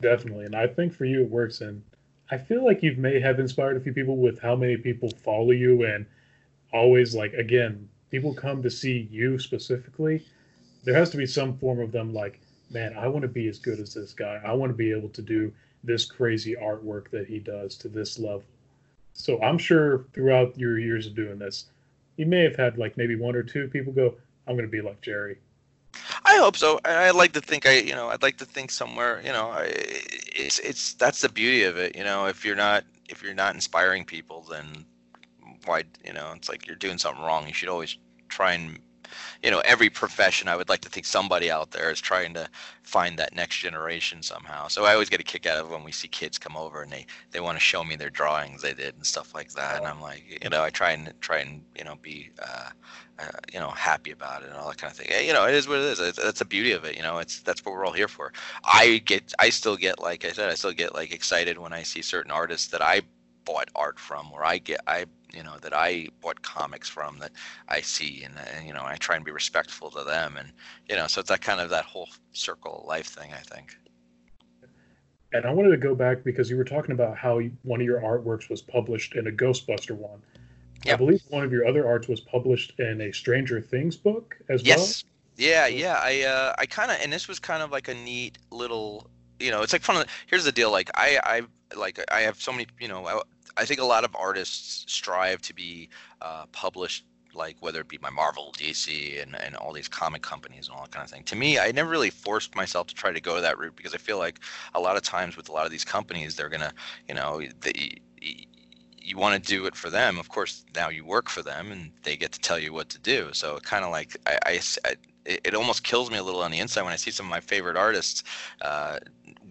Definitely. And I think for you it works. And I feel like you may have inspired a few people with how many people follow you and always like again, people come to see you specifically. There has to be some form of them like, man, I want to be as good as this guy. I want to be able to do this crazy artwork that he does to this level. So I'm sure throughout your years of doing this, you may have had like maybe one or two people go, I'm going to be like Jerry. I hope so. I, would like to think I, you know, I'd like to think somewhere, you know, I, it's it's that's the beauty of it. You know, if you're not if you're not inspiring people, then why, you know, it's like you're doing something wrong. You should always try and you know every profession i would like to think somebody out there is trying to find that next generation somehow. So i always get a kick out of when we see kids come over and they they want to show me their drawings they did and stuff like that. And i'm like you know i try and try and you know be uh, uh, you know happy about it and all that kind of thing you know it is what it is. It's, that's the beauty of it you know it's that's what we're all here for. I get i still get like i said i still get like excited when i see certain artists that i bought art from or i get i you know that I bought comics from that I see and, and you know I try and be respectful to them and you know so it's that kind of that whole circle of life thing I think. And I wanted to go back because you were talking about how one of your artworks was published in a Ghostbuster one. Yep. I believe one of your other arts was published in a Stranger Things book as yes. well. Yes. Yeah, yeah. I uh, I kind of and this was kind of like a neat little you know it's like fun. Here's the deal. Like I I like I have so many you know I think a lot of artists strive to be uh, published like whether it be my Marvel, DC, and, and all these comic companies and all that kind of thing. To me, I never really forced myself to try to go that route because I feel like a lot of times with a lot of these companies, they're gonna, you know, they, you want to do it for them. Of course, now you work for them and they get to tell you what to do. So kind of like I, I, I it, almost kills me a little on the inside when I see some of my favorite artists uh,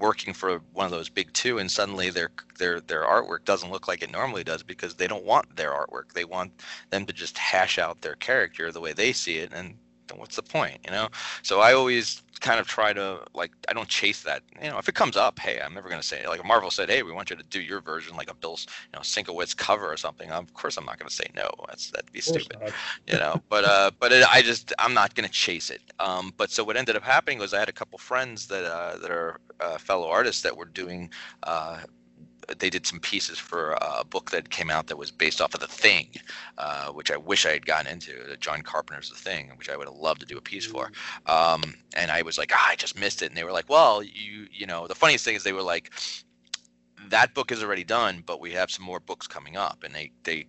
working for one of those big two, and suddenly their their their artwork doesn't look like it normally does because they don't want their artwork. They want them to just hash out their character the way they see it, and then what's the point, you know? So I always kind of try to like I don't chase that. You know, if it comes up, hey, I'm never gonna say like Marvel said, hey, we want you to do your version like a Bill's, you know, Sienkiewicz cover or something. Of course, I'm not gonna say no. That's that'd be stupid, you know. *laughs* But uh, but it, I just I'm not gonna chase it. Um, but so what ended up happening was I had a couple friends that uh, that are uh, fellow artists that were doing uh, they did some pieces for a book that came out that was based off of The Thing, uh, which I wish I had gotten into. John Carpenter's The Thing, which I would have loved to do a piece for. Mm. Um, and I was like, ah, I just missed it. And they were like, well, you you know, the funniest thing is they were like, that book is already done, but we have some more books coming up, and they they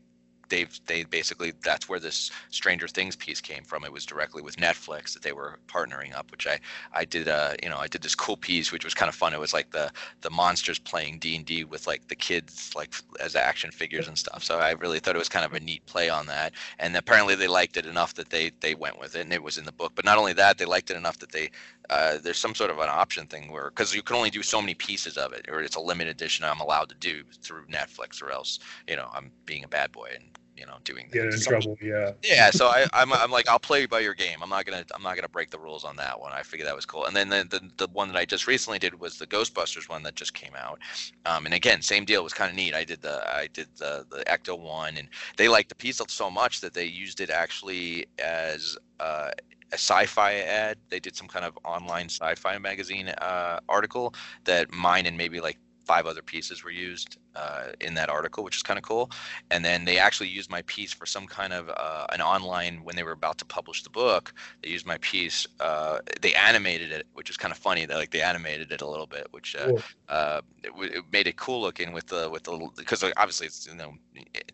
they've they basically that's where this Stranger Things piece came from. It was directly with Netflix that they were partnering up, which I I did uh you know I did this cool piece which was kind of fun. It was like the the monsters playing D and D with like the kids like as action figures and stuff. So I really thought it was kind of a neat play on that. And apparently they liked it enough that they they went with it and it was in the book. But not only that, they liked it enough that they uh, there's some sort of an option thing where because you can only do so many pieces of it or it's a limited edition I'm allowed to do through Netflix or else you know I'm being a bad boy and you know doing get in trouble yeah. yeah so I, I'm, I'm like i'll play by your game. I'm not gonna i'm not gonna break the rules on that one. I figured that was cool. And then the, the, the one that i just recently did was the ghostbusters one that just came out. Um, and again same deal. Was kind of neat. I did the i did the the ecto one and they liked the piece so much that they used it actually as uh, a sci-fi ad. They did some kind of online sci-fi magazine uh, article that mine and maybe like five other pieces were used uh, in that article, which is kind of cool. And then they actually used my piece for some kind of uh, an online when they were about to publish the book. They used my piece. Uh, they animated it, which is kind of funny. That like they animated it a little bit, which uh, cool. Uh, it, it, made it cool looking with the with the because obviously it's you know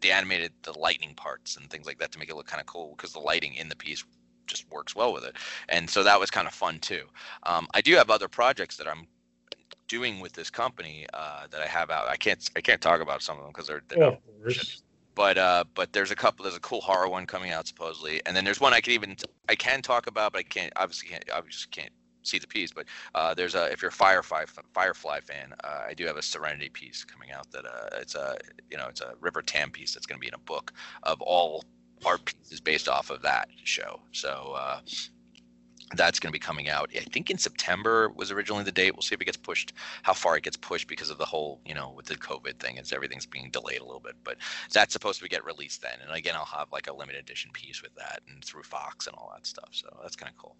they animated the lightning parts and things like that to make it look kind of cool because the lighting in the piece just works well with it. And so that was kind of fun too. Um, I do have other projects that I'm doing with this company uh, that I have out. I can't I can't talk about some of them because they're, they're oh, but uh, but there's a couple. There's a cool horror one coming out supposedly, and then there's one I can even I can talk about, but I can't obviously can't obviously can't see the piece. But uh, there's a if you're a Firefly Firefly fan, uh, I do have a Serenity piece coming out that uh, it's a you know it's a River Tam piece that's going to be in a book of all art pieces based off of that show. So uh, that's going to be coming out. I think in september was originally the date. We'll see if it gets pushed how far it gets pushed because of the whole you know with the covid thing it's everything's being delayed a little bit but that's supposed to get released then. And again i'll have like a limited edition piece with that and through fox and all that stuff so that's kind of cool.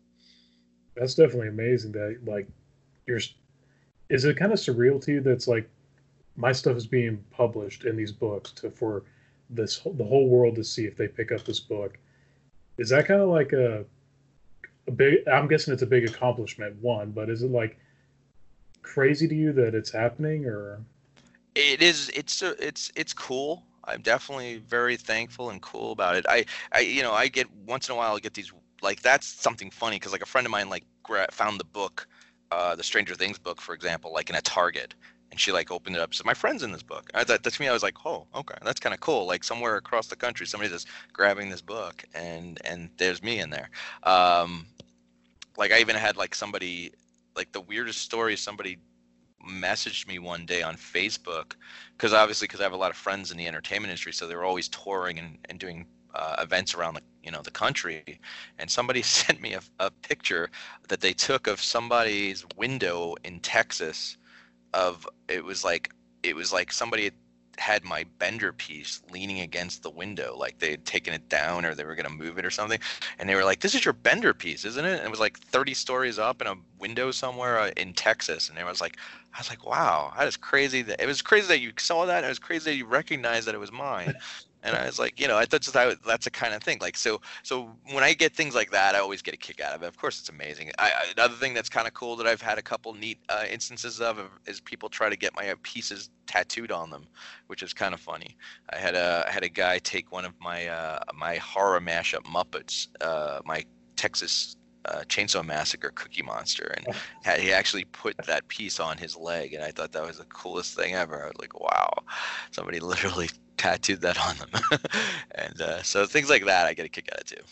That's definitely amazing that like you're is it kind of surreal to you that's like my stuff is being published in these books to for this the whole world to see if they pick up this book? Is that kind of like a a big i'm guessing it's a big accomplishment one but is it like crazy to you that it's happening or it is it's it's it's cool i'm definitely very thankful and cool about it i i you know i get once in a while i get these like that's something funny because like a friend of mine like found the book uh the stranger things book for example like in a target and she like opened it up. So my friend's in this book. I, that, to me, I was like, oh, okay, that's kind of cool. Like somewhere across the country, somebody's just grabbing this book, and and there's me in there. Um, like I even had like somebody, like the weirdest story. Somebody messaged me one day on Facebook because obviously because I have a lot of friends in the entertainment industry, so they were always touring and, and doing uh, events around the you know the country and somebody *laughs* sent me a, a picture that they took of somebody's window in texas of it was like it was like somebody had my bender piece leaning against the window like they had taken it down or they were going to move it or something and they were like this is your bender piece isn't it? And it was like 30 stories up in a window somewhere uh, in texas and I was like i was like wow that is crazy that it was crazy that you saw that it was crazy that you recognized that it was mine and I was like, you know, I thought that, that's a kind of thing. Like, so, so when I get things like that, I always get a kick out of it. Of course, it's amazing. I, I, another thing that's kind of cool that I've had a couple neat uh, instances of is people try to get my pieces tattooed on them, which is kind of funny. I had a I had a guy take one of my uh, my horror mashup Muppets, uh, my Texas uh, Chainsaw Massacre Cookie Monster, and had, he actually put that piece on his leg, and I thought that was the coolest thing ever. I was like, wow, somebody *laughs* literally tattooed that on them. *laughs* and uh, so things like that, I get a kick out of too.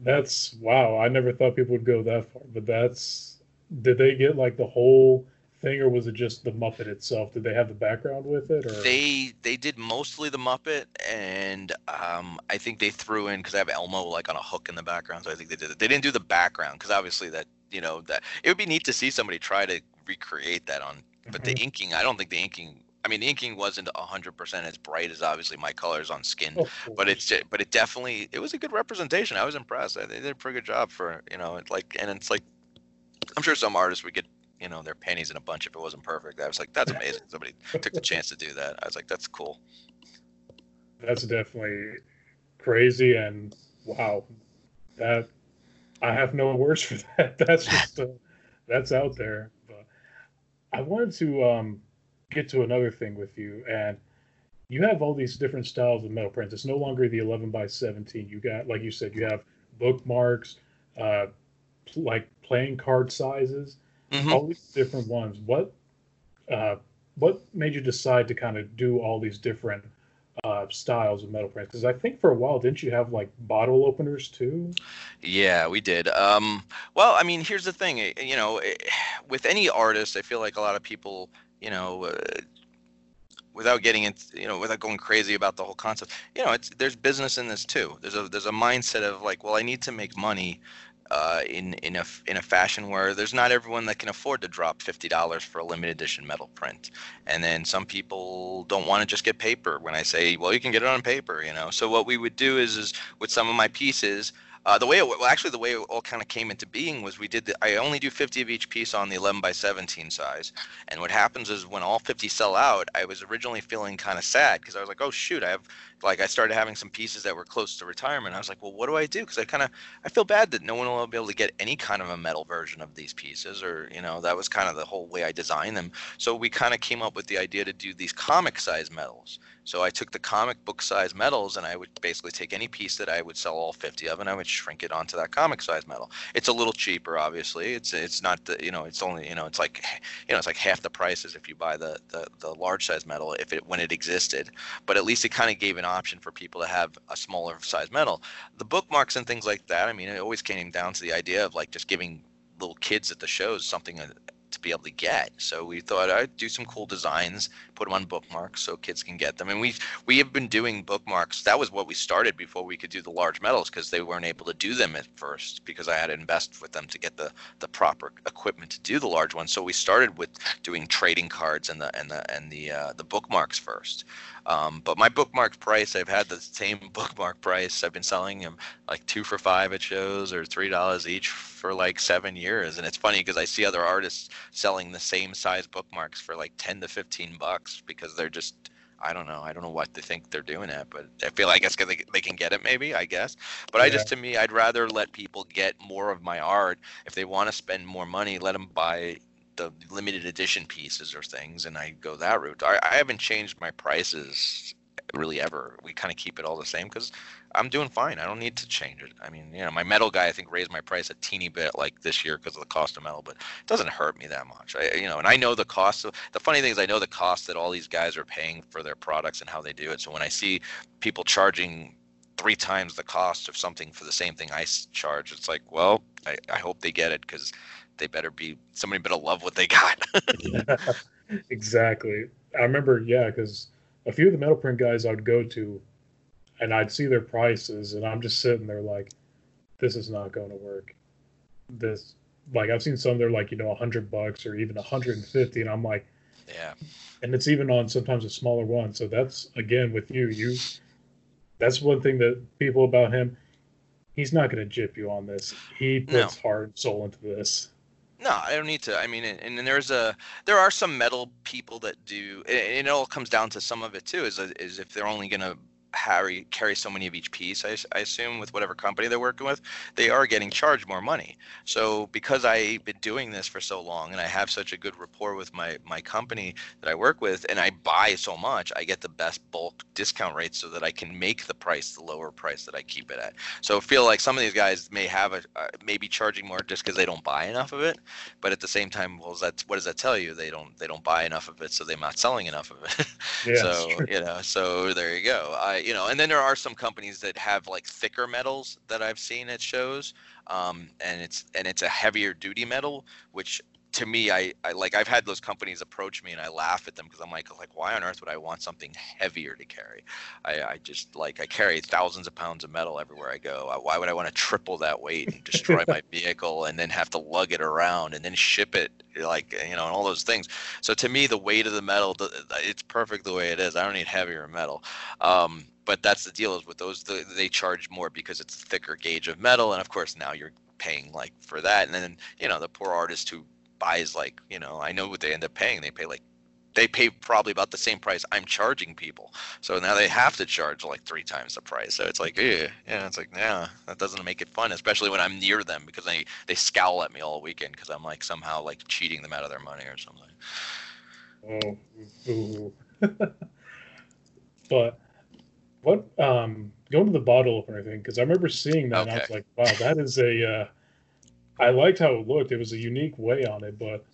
That's wow. I never thought people would go that far, but that's did they get like the whole thing, or was it just the Muppet itself? Did they have the background with it, or they they did mostly the Muppet, and um, I think they threw in because I have Elmo like on a hook in the background, so I think they did it. They didn't do the background because obviously that you know that it would be neat to see somebody try to recreate that on. But the Mhm. inking, I don't think the inking. I mean, the inking wasn't hundred percent as bright as obviously my colors on skin, Of but it's ju- but it definitely it was a good representation. I was impressed. I- They did a pretty good job for you know it like and it's like I'm sure some artists would get you know their pennies in a bunch if it wasn't perfect. I was like that's amazing. *laughs* Somebody took the chance to do that. I was like that's cool. that's definitely crazy and wow that i have no words for *laughs* that that's just uh, that's out there but i wanted to um get to another thing with you and you have all these different styles of metal prints it's no longer the 11 by 17 you got like you said you have bookmarks uh like playing card sizes Mhm. all these different ones what uh what made you decide to kind of do all these different uh styles of metal prints because i think for a while didn't you have like bottle openers too Yeah, we did. Um, well, I mean, here's the thing. eh, You know, eh, *sighs* with any artist, I feel like a lot of people, you know, uh, without getting into, you know, without going crazy about the whole concept, you know, it's there's business in this too. There's a there's a mindset of like, well, I need to make money. Uh, in in a in a fashion where there's not everyone that can afford to drop fifty dollars for a limited edition metal print, and then some people don't want to just get paper. When I say, well, you can get it on paper, you know. So what we would do is is with some of my pieces, uh, the way it, well, actually the way it all kind of came into being was we did the, I only do 50 of each piece on the 11 by 17 size, and what happens is when all 50 sell out, I was originally feeling kind of sad because I was like, oh shoot, I have like I started having some pieces that were close to retirement. I was like, well, what do I do? Because I kind of I feel bad that no one will be able to get any kind of a metal version of these pieces, or you know that was kind of the whole way I designed them. So we kind of came up with the idea to do these comic size metals. So I took the comic book size metals and I would basically take any piece that I would sell all 50 of and I would shrink it onto that comic size metal. It's a little cheaper, obviously. It's it's not the you know it's only you know it's like you know it's like half the price as if you buy the the, the large size metal if it when it existed. But at least it kind of gave an option for people to have a smaller size metal. The bookmarks and things like that. I mean, it always came down to the idea of like just giving little kids at the shows something uh, to be able to get. So we thought I'd do some cool designs, put them on bookmarks so kids can get them. And we we have been doing bookmarks. That was what we started before we could do the large metals because they weren't able to do them at first because I had to invest with them to get the the proper equipment to do the large ones. So we started with doing trading cards and the and the and the uh, the bookmarks first. Um, but my bookmark price, I've had the same *laughs* bookmark price. I've been selling them like two for five at shows or three dollars each for like seven years. And it's funny because I see other artists selling the same size bookmarks for like 10 to 15 bucks because they're just I don't know. I don't know what they think they're doing it, but I feel I guess 'cause they, they can get it maybe, I guess. But I just to me, I'd rather let people get more of my art. If they want to spend more money, let them buy the limited edition pieces or things, and I go that route. I, I haven't changed my prices really ever. We kind of keep it all the same because I'm doing fine. I don't need to change it. I mean, you know, my metal guy I think raised my price a teeny bit like this year because of the cost of metal, but it doesn't hurt me that much. I, you know, and I know the cost. Of, the funny thing is, I know the cost that all these guys are paying for their products and how they do it. So when I see people charging three times the cost of something for the same thing I charge, it's like, well, I, I hope they get it because they better be somebody better love what they got. *laughs* *laughs* exactly. I remember, yeah, because a few of the metal print guys I'd go to, and I'd see their prices, and I'm just sitting there like, this is not going to work. This, like, I've seen some they're like, you know, a hundred bucks or even a hundred and fifty, and I'm like, yeah. and it's even on sometimes a smaller one. So that's again with you, you. That's one thing that people about him. He's not going to jip you on this. He No. puts heart and soul into this. No, I don't need to. I mean, and, and there's a there are some metal people that do. And it all comes down to some of it too. Is is if they're only gonna carry carry so many of each piece. I assume with whatever company they're working with, they are getting charged more money. So because I've been doing this for so long and I have such a good rapport with my my company that I work with, and I buy so much, I get the best bulk discount rate so that I can make the price the lower price that I keep it at. So I feel like some of these guys may have a uh, maybe charging more just because they don't buy enough of it but at the same time well that what does that tell you they don't they don't buy enough of it so they're not selling enough of it *laughs* Yeah, so you know so there you go i you know and then there are some companies that have like thicker metals that i've seen at shows um and it's and it's a heavier duty metal which to me, I, I like I've had those companies approach me and I laugh at them because I'm like, like why on earth would I want something heavier to carry? I, I just like I carry thousands of pounds of metal everywhere I go. Why would I want to triple that weight and destroy *laughs* my vehicle and then have to lug it around and then ship it like you know and all those things? So to me, the weight of the metal, it's perfect the way it is. I don't need heavier metal. Um, but that's the deal is with those they charge more because it's a thicker gauge of metal and of course now you're paying like for that and then you know the poor artist who buys like you know I know what they end up paying. They pay like they pay probably about the same price I'm charging people. So now they have to charge like three times the price. So it's like, yeah, yeah, it's like, yeah, that doesn't make it fun, especially when I'm near them because they they scowl at me all weekend because I'm like somehow like cheating them out of their money or something. Oh, *laughs* but what um going to the bottle opener thing because I remember seeing that okay. and I was like, wow, that is a uh, I liked how it looked. It was a unique way on it, but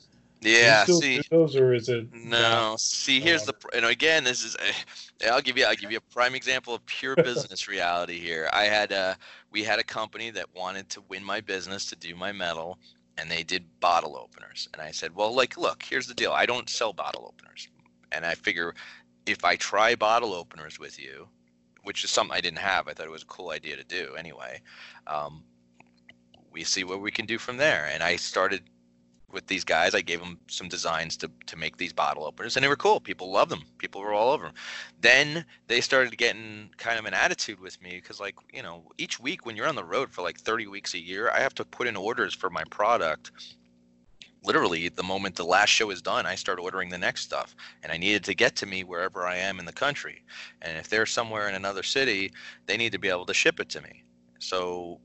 yeah, see those or is it no? Not, see, here's the you know again, this is eh, I'll give you I'll give you a prime example of pure *laughs* business reality here. I had a we had a company that wanted to win my business to do my metal, and they did bottle openers, and I said, well, like, look, here's the deal. I don't sell bottle openers, and I figure if I try bottle openers with you, which is something I didn't have, I thought it was a cool idea to do anyway. Um, we see what we can do from there. And I started with these guys. I gave them some designs to, to make these bottle openers, and they were cool. People loved them. People were all over them. Then they started getting kind of an attitude with me because, like, you know, each week when you're on the road for like 30 weeks a year, I have to put in orders for my product. Literally, the moment the last show is done, I start ordering the next stuff, and I needed to get to me wherever I am in the country. And if they're somewhere in another city, they need to be able to ship it to me. So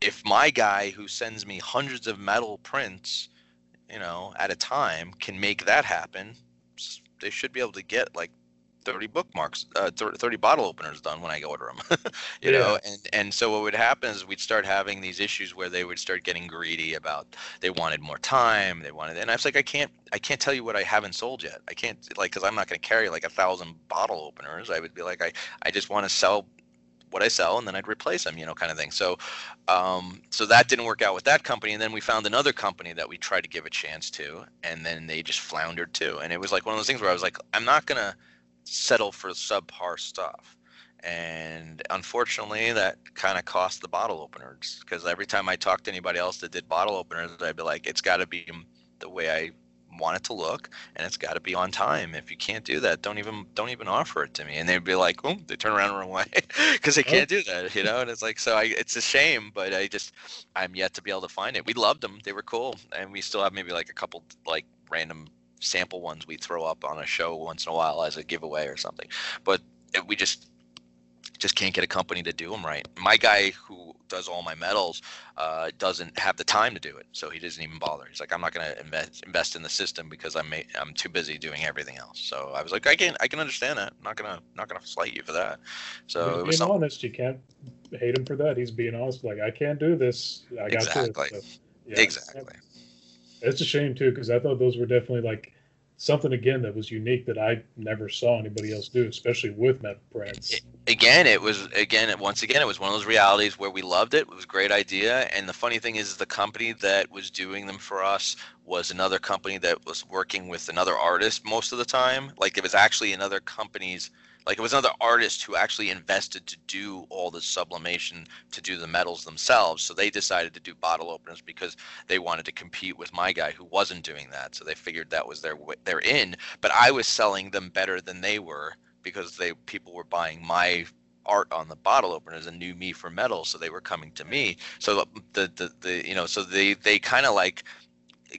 if my guy who sends me hundreds of metal prints, you know, at a time can make that happen, they should be able to get like 30 bookmarks, uh, 30 bottle openers done when I order them, *laughs* you yeah. know? And, and so what would happen is we'd start having these issues where they would start getting greedy about, they wanted more time. They wanted, and I was like, I can't, I can't tell you what I haven't sold yet. I can't like, cause I'm not going to carry like a thousand bottle openers. I would be like, I, I just want to sell what I sell, and then I'd replace them, you know, kind of thing. So, um, so that didn't work out with that company, and then we found another company that we tried to give a chance to, and then they just floundered too. And it was like one of those things where I was like, I'm not gonna settle for subpar stuff. And unfortunately, that kind of cost the bottle openers because every time I talked to anybody else that did bottle openers, I'd be like, it's got to be the way I want it to look and it's got to be on time. If you can't do that don't even don't even offer it to me. And they'd be like oh they turn around and run *laughs* away because they can't do that you know? And it's like so I, it's a shame but i just i'm yet to be able to find it. We loved them they were cool. And we still have maybe like a couple like random sample ones we throw up on a show once in a while as a giveaway or something. But we just just can't get a company to do them right. My guy who does all my metals uh, doesn't have the time to do it, so he doesn't even bother. He's like, I'm not going to invest invest in the system because I'm I'm too busy doing everything else. So I was like, I can I can understand that. I'm not gonna not gonna slight you for that. So being honest, you can't hate him for that. He's being honest, like I can't do this. I got to exactly. So, yeah, exactly. It's a shame too because I thought those were definitely like something again that was unique that I never saw anybody else do, especially with metal prints. Again, it was again once again it was one of those realities where we loved it. It was a great idea, and the funny thing is, the company that was doing them for us was another company that was working with another artist most of the time. Like it was actually another company's like it was another artist who actually invested to do all the sublimation to do the metals themselves. So they decided to do bottle openers because they wanted to compete with my guy who wasn't doing that. So they figured that was their their in. But I was selling them better than they were because they people were buying my art on the bottle openers and knew me for metal so they were coming to me so um, the the, the you know so they they kind of like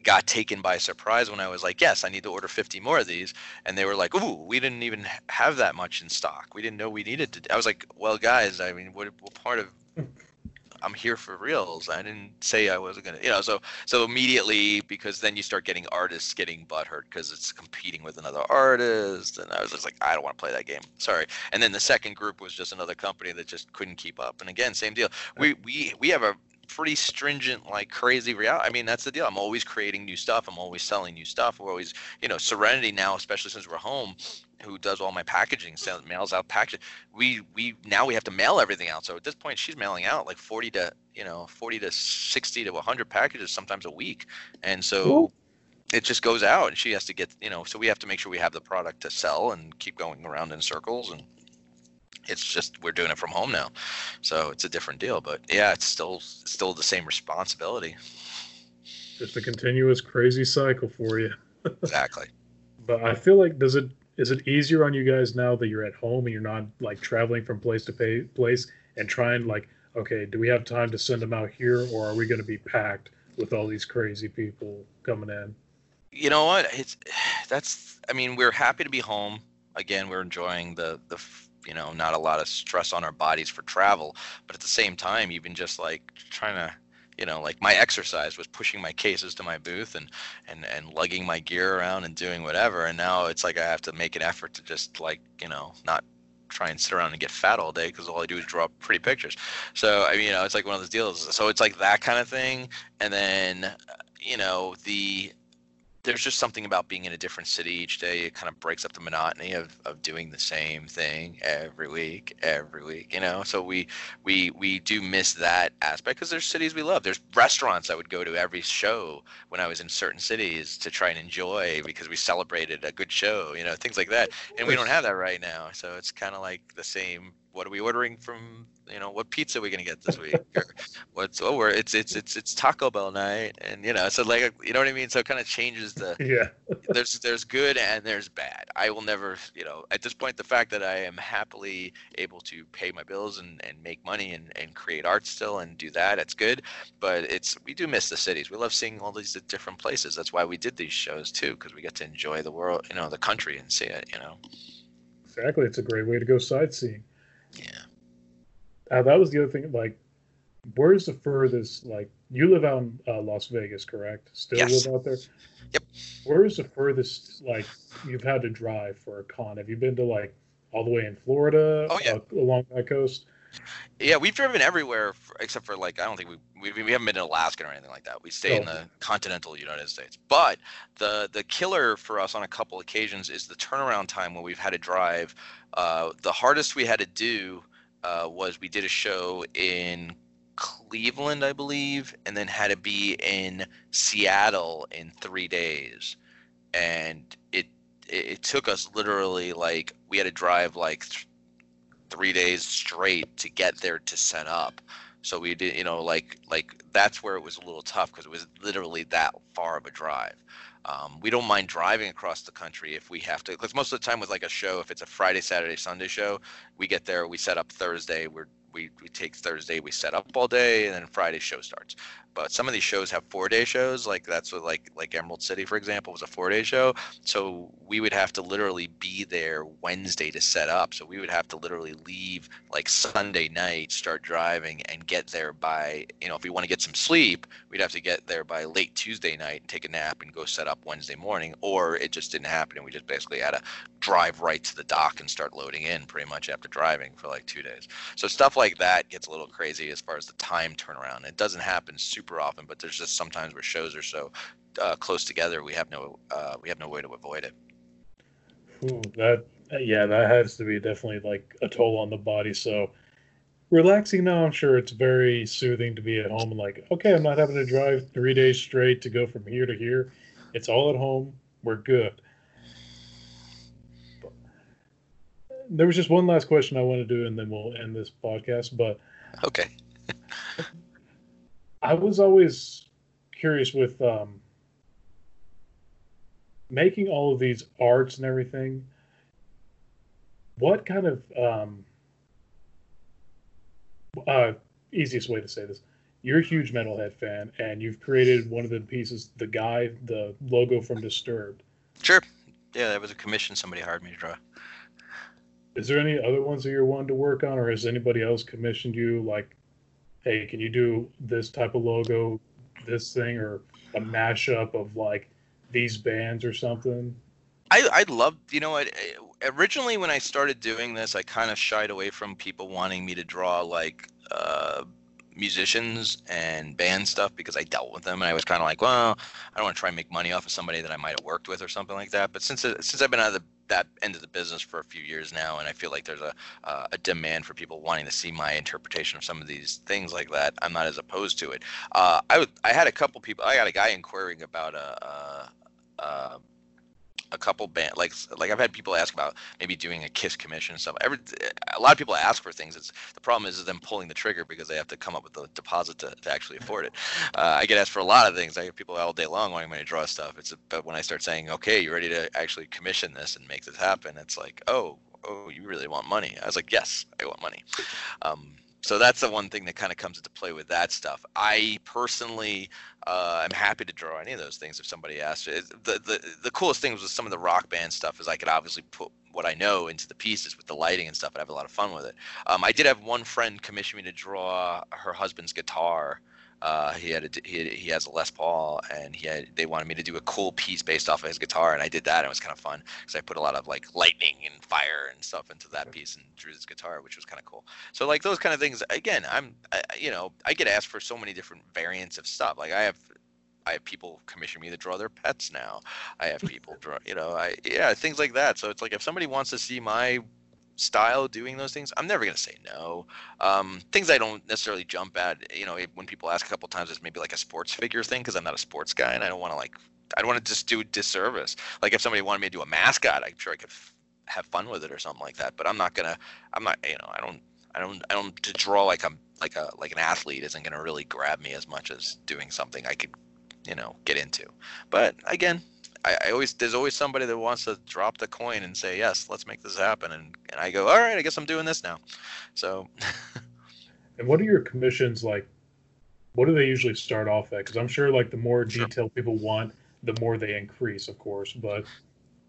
got taken by surprise when I was like, "Yes, I need to order 50 more of these," and they were like, "Ooh, we didn't even have that much in stock. We didn't know we needed to." I was like, "Well, guys, I mean, what, what part of I'm here for reals. I didn't say I wasn't gonna, you know. So so immediately because then you start getting artists getting butthurt because it's competing with another artist, and I was just like, I don't want to play that game. Sorry. And then the second group was just another company that just couldn't keep up. And again, same deal. We we we have a pretty stringent, like crazy reality. I mean, that's the deal. I'm always creating new stuff. I'm always selling new stuff. We're always, you know, Serenity now, especially since we're home. Who does all my packaging, sends, mails out packaging. We we now we have to mail everything out. So at this point, she's mailing out like 40 to you know 40 to 60 to 100 packages sometimes a week, and so. Cool. It just goes out, and she has to get, you know. So we have to make sure we have the product to sell and keep going around in circles. And it's just we're doing it from home now, so it's a different deal. But yeah, it's still still the same responsibility. Just a continuous crazy cycle for you. *laughs* exactly. But I feel like does it is it easier on you guys now that you're at home and you're not like traveling from place to pay, place and trying like okay do we have time to send them out here or are we going to be packed with all these crazy people coming in? You know what? It's *sighs* that's i mean we're happy to be home. Again we're enjoying the the you know not a lot of stress on our bodies for travel but at the same time even just like trying to you know like my exercise was pushing my cases to my booth and and and lugging my gear around and doing whatever and now it's like i have to make an effort to just like you know not try and sit around and get fat all day because all I do is draw pretty pictures. So I mean, you know, it's like one of those deals. So it's like that kind of thing, and then uh, you know the there's just something about being in a different city each day. It kind of breaks up the monotony of, of doing the same thing every week, every week, you know? So we, we, we do miss that aspect because there's cities we love. There's restaurants I would go to every show when I was in certain cities to try and enjoy because we celebrated a good show, you know, things like that. And we don't have that right now. So it's kind of like the same what are we ordering from you know what pizza are we gonna get this week? *laughs* Or what's oh we're it's it's it's it's taco bell night and you know so like you know what i mean? So it kind of changes the *laughs* yeah. there's there's good and there's bad. I will never you know at this point the fact that i am happily able to pay my bills and and make money and and create art still and do that it's good. But it's we do miss the cities. We love seeing all these different places. That's why we did these shows too because we get to enjoy the world you know the country and see it you know? Exactly. It's a great way to go sightseeing. Yeah. Uh, that was the other thing. Like, where's the furthest? Like, you live out in uh, Las Vegas, correct? Still yes. live out there. Yep. Where's the furthest? Like, you've had to drive for a con? Have you been to like all the way in Florida? Oh yeah. Uh, along that coast. Yeah, we've driven everywhere for, except for like I don't think we, we we haven't been in Alaska or anything like that. We stay oh. in the continental United States. But the the killer for us on a couple occasions is the turnaround time when we've had to drive. Uh, the hardest we had to do uh, was we did a show in Cleveland, I believe, and then had to be in Seattle in three days, and it it, took us literally like we had to drive like. Th- three days straight to get there to set up. So we did, you know, like like that's where it was a little tough because it was literally that far of a drive. Um, we don't mind driving across the country if we have to, because most of the time with like a show, if it's a Friday, Saturday, Sunday show, we get there, we set up Thursday, we're we, we take Thursday, we set up all day, and then Friday show starts. But some of these shows have four day shows, like that's what like like Emerald City, for example, was a four day show. So we would have to literally be there Wednesday to set up. So we would have to literally leave like Sunday night, start driving, and get there by you know if we want to get some sleep, we'd have to get there by late Tuesday night and take a nap and go set up Wednesday morning. Or it just didn't happen, and we just basically had to drive right to the dock and start loading in pretty much after driving for like two days. So stuff like that gets a little crazy as far as the time turnaround. It doesn't happen super often, but there's just sometimes where shows are so uh, close together, we have no uh, we have no way to avoid it. Ooh, that yeah, that has to be definitely like a toll on the body. So relaxing now, I'm sure it's very soothing to be at home and like, okay, I'm not having to drive three days straight to go from here to here. It's all at home. We're good. there was just one last question I want to do, and then we'll end this podcast. But okay, *laughs* I was always curious with um, making all of these arts and everything. What kind of um, uh, easiest way to say this? You're a huge metalhead fan, and you've created one of the pieces, the guy, the logo from Disturbed. Sure. Yeah, that was a commission somebody hired me to draw. Is there any other ones that you're wanting to work on, or has anybody else commissioned you? Like, hey, can you do this type of logo, this thing, or a mashup of like these bands or something? I I love you know what originally when I started doing this, I kind of shied away from people wanting me to draw like uh, musicians and band stuff because I dealt with them and I was kind of like, well, I don't want to try and make money off of somebody that I might have worked with or something like that. But since since I've been out of the that end of the business for a few years now, and I feel like there's a uh, a demand for people wanting to see my interpretation of some of these things like that. I'm not as opposed to it. Uh, I I had a couple people. I got a guy inquiring about a. a, a a couple band like like I've had people ask about maybe doing a kiss commission and stuff. Every a lot of people ask for things. It's the problem is, is them pulling the trigger because they have to come up with the deposit to, to actually afford it. Uh, I get asked for a lot of things. I get people all day long wanting me to draw stuff. It's but when I start saying, okay, you ready to actually commission this and make this happen? It's like, oh, oh, you really want money? I was like, yes, I want money. Um, so that's the one thing that kind of comes into play with that stuff. I personally uh, am happy to draw any of those things if somebody asks. It, the, the the coolest things with some of the rock band stuff is I could obviously put what I know into the pieces with the lighting and stuff, and have a lot of fun with it. Um, I did have one friend commission me to draw her husband's guitar uh, he had a, he, he has a Les Paul, and he had they wanted me to do a cool piece based off of his guitar, and I did that. And it was kind of fun because I put a lot of like lightning and fire and stuff into that piece and drew his guitar, which was kind of cool. So like those kind of things. Again, I'm I, you know I get asked for so many different variants of stuff. Like I have I have people commission me to draw their pets now. I have people draw, you know, I yeah, things like that. So it's like if somebody wants to see my style doing those things, I'm never gonna say no. Um, things I don't necessarily jump at, you know, when people ask a couple times, it's maybe like a sports figure thing because I'm not a sports guy and I don't want to like, I don't want to just do disservice. Like if somebody wanted me to do a mascot, I'm sure I could f- have fun with it or something like that. But I'm not gonna, I'm not, you know, I don't, I don't, I don't to draw like I'm like a like an athlete isn't gonna really grab me as much as doing something I could, you know, get into. But again, I, I, always there's always somebody that wants to drop the coin and say yes, let's make this happen, and and I go, all right, I guess I'm doing this now. So. *laughs* and what are your commissions like? What do they usually start off at? Because I'm sure like the more sure. detail people want, the more they increase, of course. But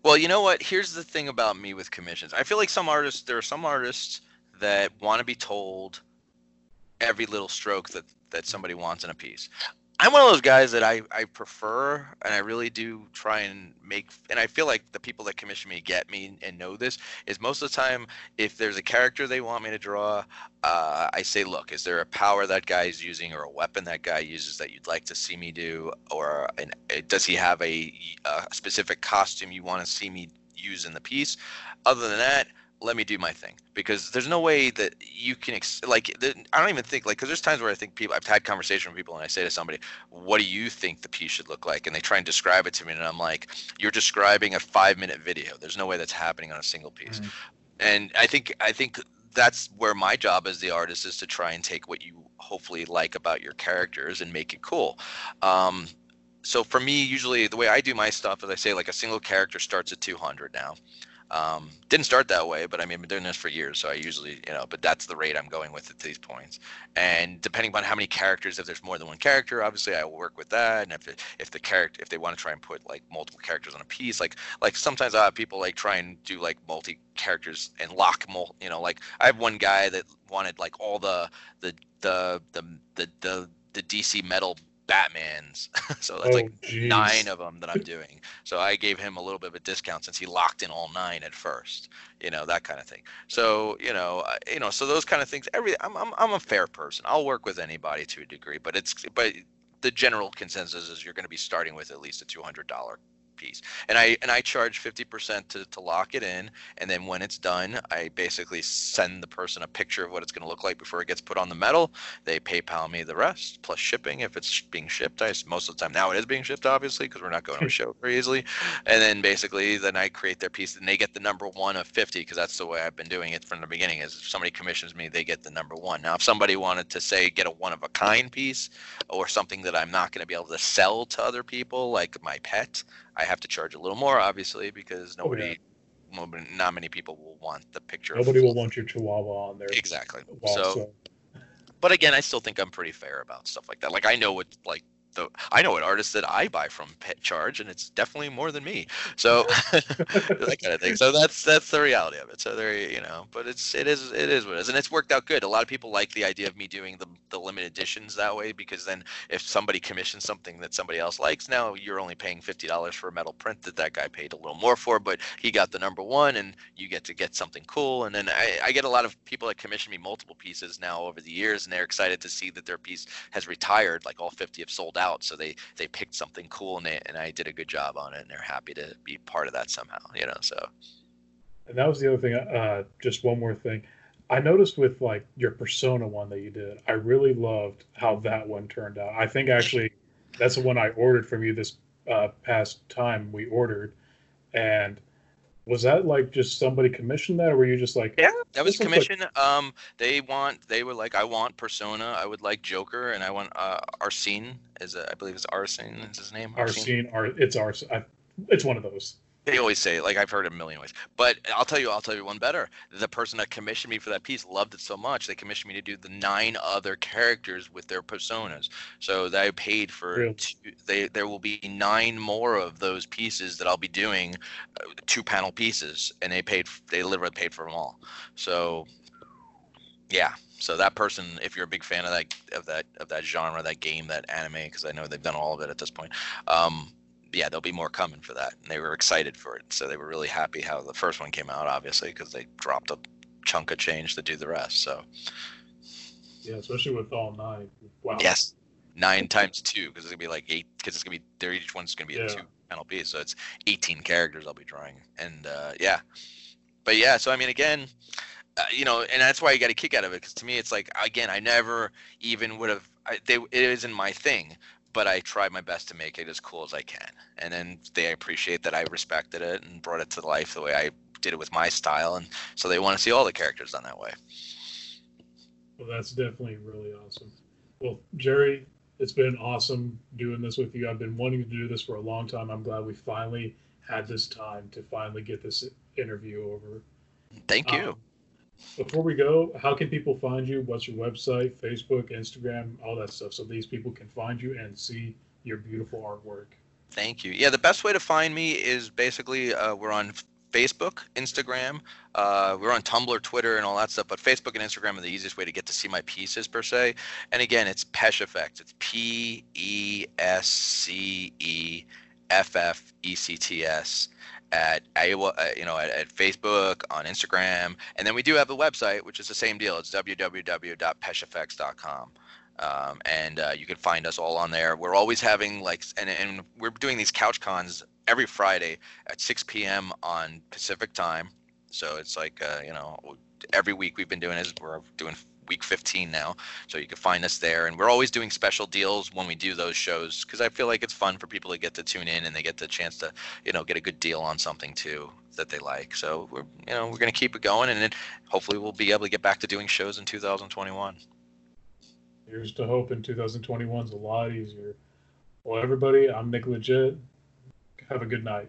well, you know what? Here's the thing about me with commissions. I feel like some artists, there are some artists that want to be told every little stroke that that somebody wants in a piece. I'm one of those guys that I, I prefer and I really do try and make and I feel like the people that commission me get me and know this is most of the time if there's a character they want me to draw, uh, I say, look, is there a power that guy is using or a weapon that guy uses that you'd like to see me do, or an, uh, does he have a, a specific costume you want to see me use in the piece? Other than that, let me do my thing. Because there's no way that you can ex- like i don't even think like because there's times where i think people i've had conversation with people and i say to somebody what do you think the piece should look like? And they try and describe it to me and i'm like you're describing a five minute video. There's no way that's happening on a single piece. Mm-hmm. and i think i think that's where my job as the artist is to try and take what you hopefully like about your characters and make it cool. Um, so for me usually the way i do my stuff is i say like a single character starts at 200 now um, didn't start that way, but I mean, I've been doing this for years, so I usually, you know, but that's the rate I'm going with at these points. And depending on how many characters, if there's more than one character, obviously I will work with that. And if it, if the character, if they want to try and put like multiple characters on a piece, like like sometimes I have people like try and do like multi characters and lock, mul- you know, like I have one guy that wanted like all the the the the the the, the DC metal Batmans. *laughs* so that's oh, like geez. nine of them that I'm doing. So I gave him a little bit of a discount since he locked in all nine at first. You know that kind of thing. So you know, you know, so those kind of things. Every I'm I'm I'm a fair person. I'll work with anybody to a degree, but it's but the general consensus is you're going to be starting with at least a two hundred dollar piece. And I and I charge 50% to, to lock it in. And then when it's done, I basically send the person a picture of what it's going to look like before it gets put on the metal. They PayPal me the rest plus shipping if it's being shipped. I most of the time now it is being shipped obviously because we're not going to a *laughs* show very easily. And then basically then I create their piece and they get the number one of 50 because that's the way I've been doing it from the beginning. Is if somebody commissions me, they get the number one. Now if somebody wanted to say get a one of a kind piece or something that I'm not going to be able to sell to other people like my pet, I have to charge a little more, obviously, because oh, nobody, oh, yeah. not many people will want the picture. Nobody will want your Chihuahua on there. Exactly. So, so, but again, I still think I'm pretty fair about stuff like that. Like I know what like the I know what artists that I buy from pet charge, and it's definitely more than me. So *laughs* *laughs* that kind of thing. So that's that's the reality of it. So there, you know, but it's it is it is what it is, and it's worked out good. A lot of people like the idea of me doing the the limited editions that way because then if somebody commissions something that somebody else likes, now you're only paying fifty dollars for a metal print that that guy paid a little more for, but he got the number one, and you get to get something cool. And then I, I get a lot of people that commission me multiple pieces now over the years, and they're excited to see that their piece has retired, like all fifty have sold out. So they they picked something cool and they and I did a good job on it, and they're happy to be part of that somehow. You know, so. And that was the other thing. Uh, just one more thing. I noticed with like your Persona one that you did, I really loved how that one turned out. I think actually that's the one I ordered from you this uh, past time we ordered, and was that like just somebody commissioned that, or were you just like, yeah, that was looks like- commission. Um, they want, they were like, I want Persona, I would like Joker, and I want uh, Arsene. Is it, I believe it's Arsene is his name. Arsene? Ar- it's Arsene. I, it's one of those. They always say it, like I've heard it a million ways. But I'll tell you, I'll tell you one better. The person that commissioned me for that piece loved it so much they commissioned me to do the nine other characters with their personas. So they paid for two, they there will be nine more of those pieces that I'll be doing, uh, two panel pieces, and they paid they literally paid for them all. So yeah. So that person, if you're a big fan of that of that of that genre, that game, that anime, because I know they've done all of it at this point. Um, yeah, there'll be more coming for that. And they were excited for it. So they were really happy how the first one came out, obviously, because they dropped a chunk of change to do the rest. So, Yeah, especially with all nine. Wow. yes, nine times two, because it's going to be like eight, because it's going to be there. Each one's going to be a Yeah. two panel piece. So it's 18 characters I'll be drawing. And uh, yeah. But yeah, so I mean, again, uh, you know, and that's why you got a kick out of it. Because to me, it's like, again, I never even would have, they, it isn't my thing. But I tried my best to make it as cool as I can, and then they appreciate that I respected it and brought it to life the way I did it with my style, and so they want to see all the characters done that way. Well, that's definitely really awesome. Well, Jerry, it's been awesome doing this with you. I've been wanting to do this for a long time. I'm glad we finally had this time to finally get this interview over. Thank you. Um, before we go, how can people find you? What's your website, Facebook, Instagram, all that stuff, so these people can find you and see your beautiful artwork? Thank you. Yeah, the best way to find me is basically uh, we're on Facebook, Instagram, uh, we're on Tumblr, Twitter, and all that stuff. But Facebook and Instagram are the easiest way to get to see my pieces per se. And again, it's Pesce Effects. It's P E S C E F F E C T S at Iowa, uh, you know, at, at Facebook, on Instagram, and then we do have a website, which is the same deal. It's www.pesceeffects.com. Um, and uh, you can find us all on there. We're always having like, and, and we're doing these couch cons every Friday at 6 p.m. on Pacific time. So it's like, uh, you know, every week we've been doing is We're doing week 15 now. So you can find us there. And we're always doing special deals when we do those shows because I feel like it's fun for people to get to tune in and they get the chance to, you know, get a good deal on something too that they like. So we're, you know, we're going to keep it going and then hopefully we'll be able to get back to doing shows in 2021. Here's to hope in 2021 is a lot easier. Well, everybody, I'm Nick Legit. Have a good night.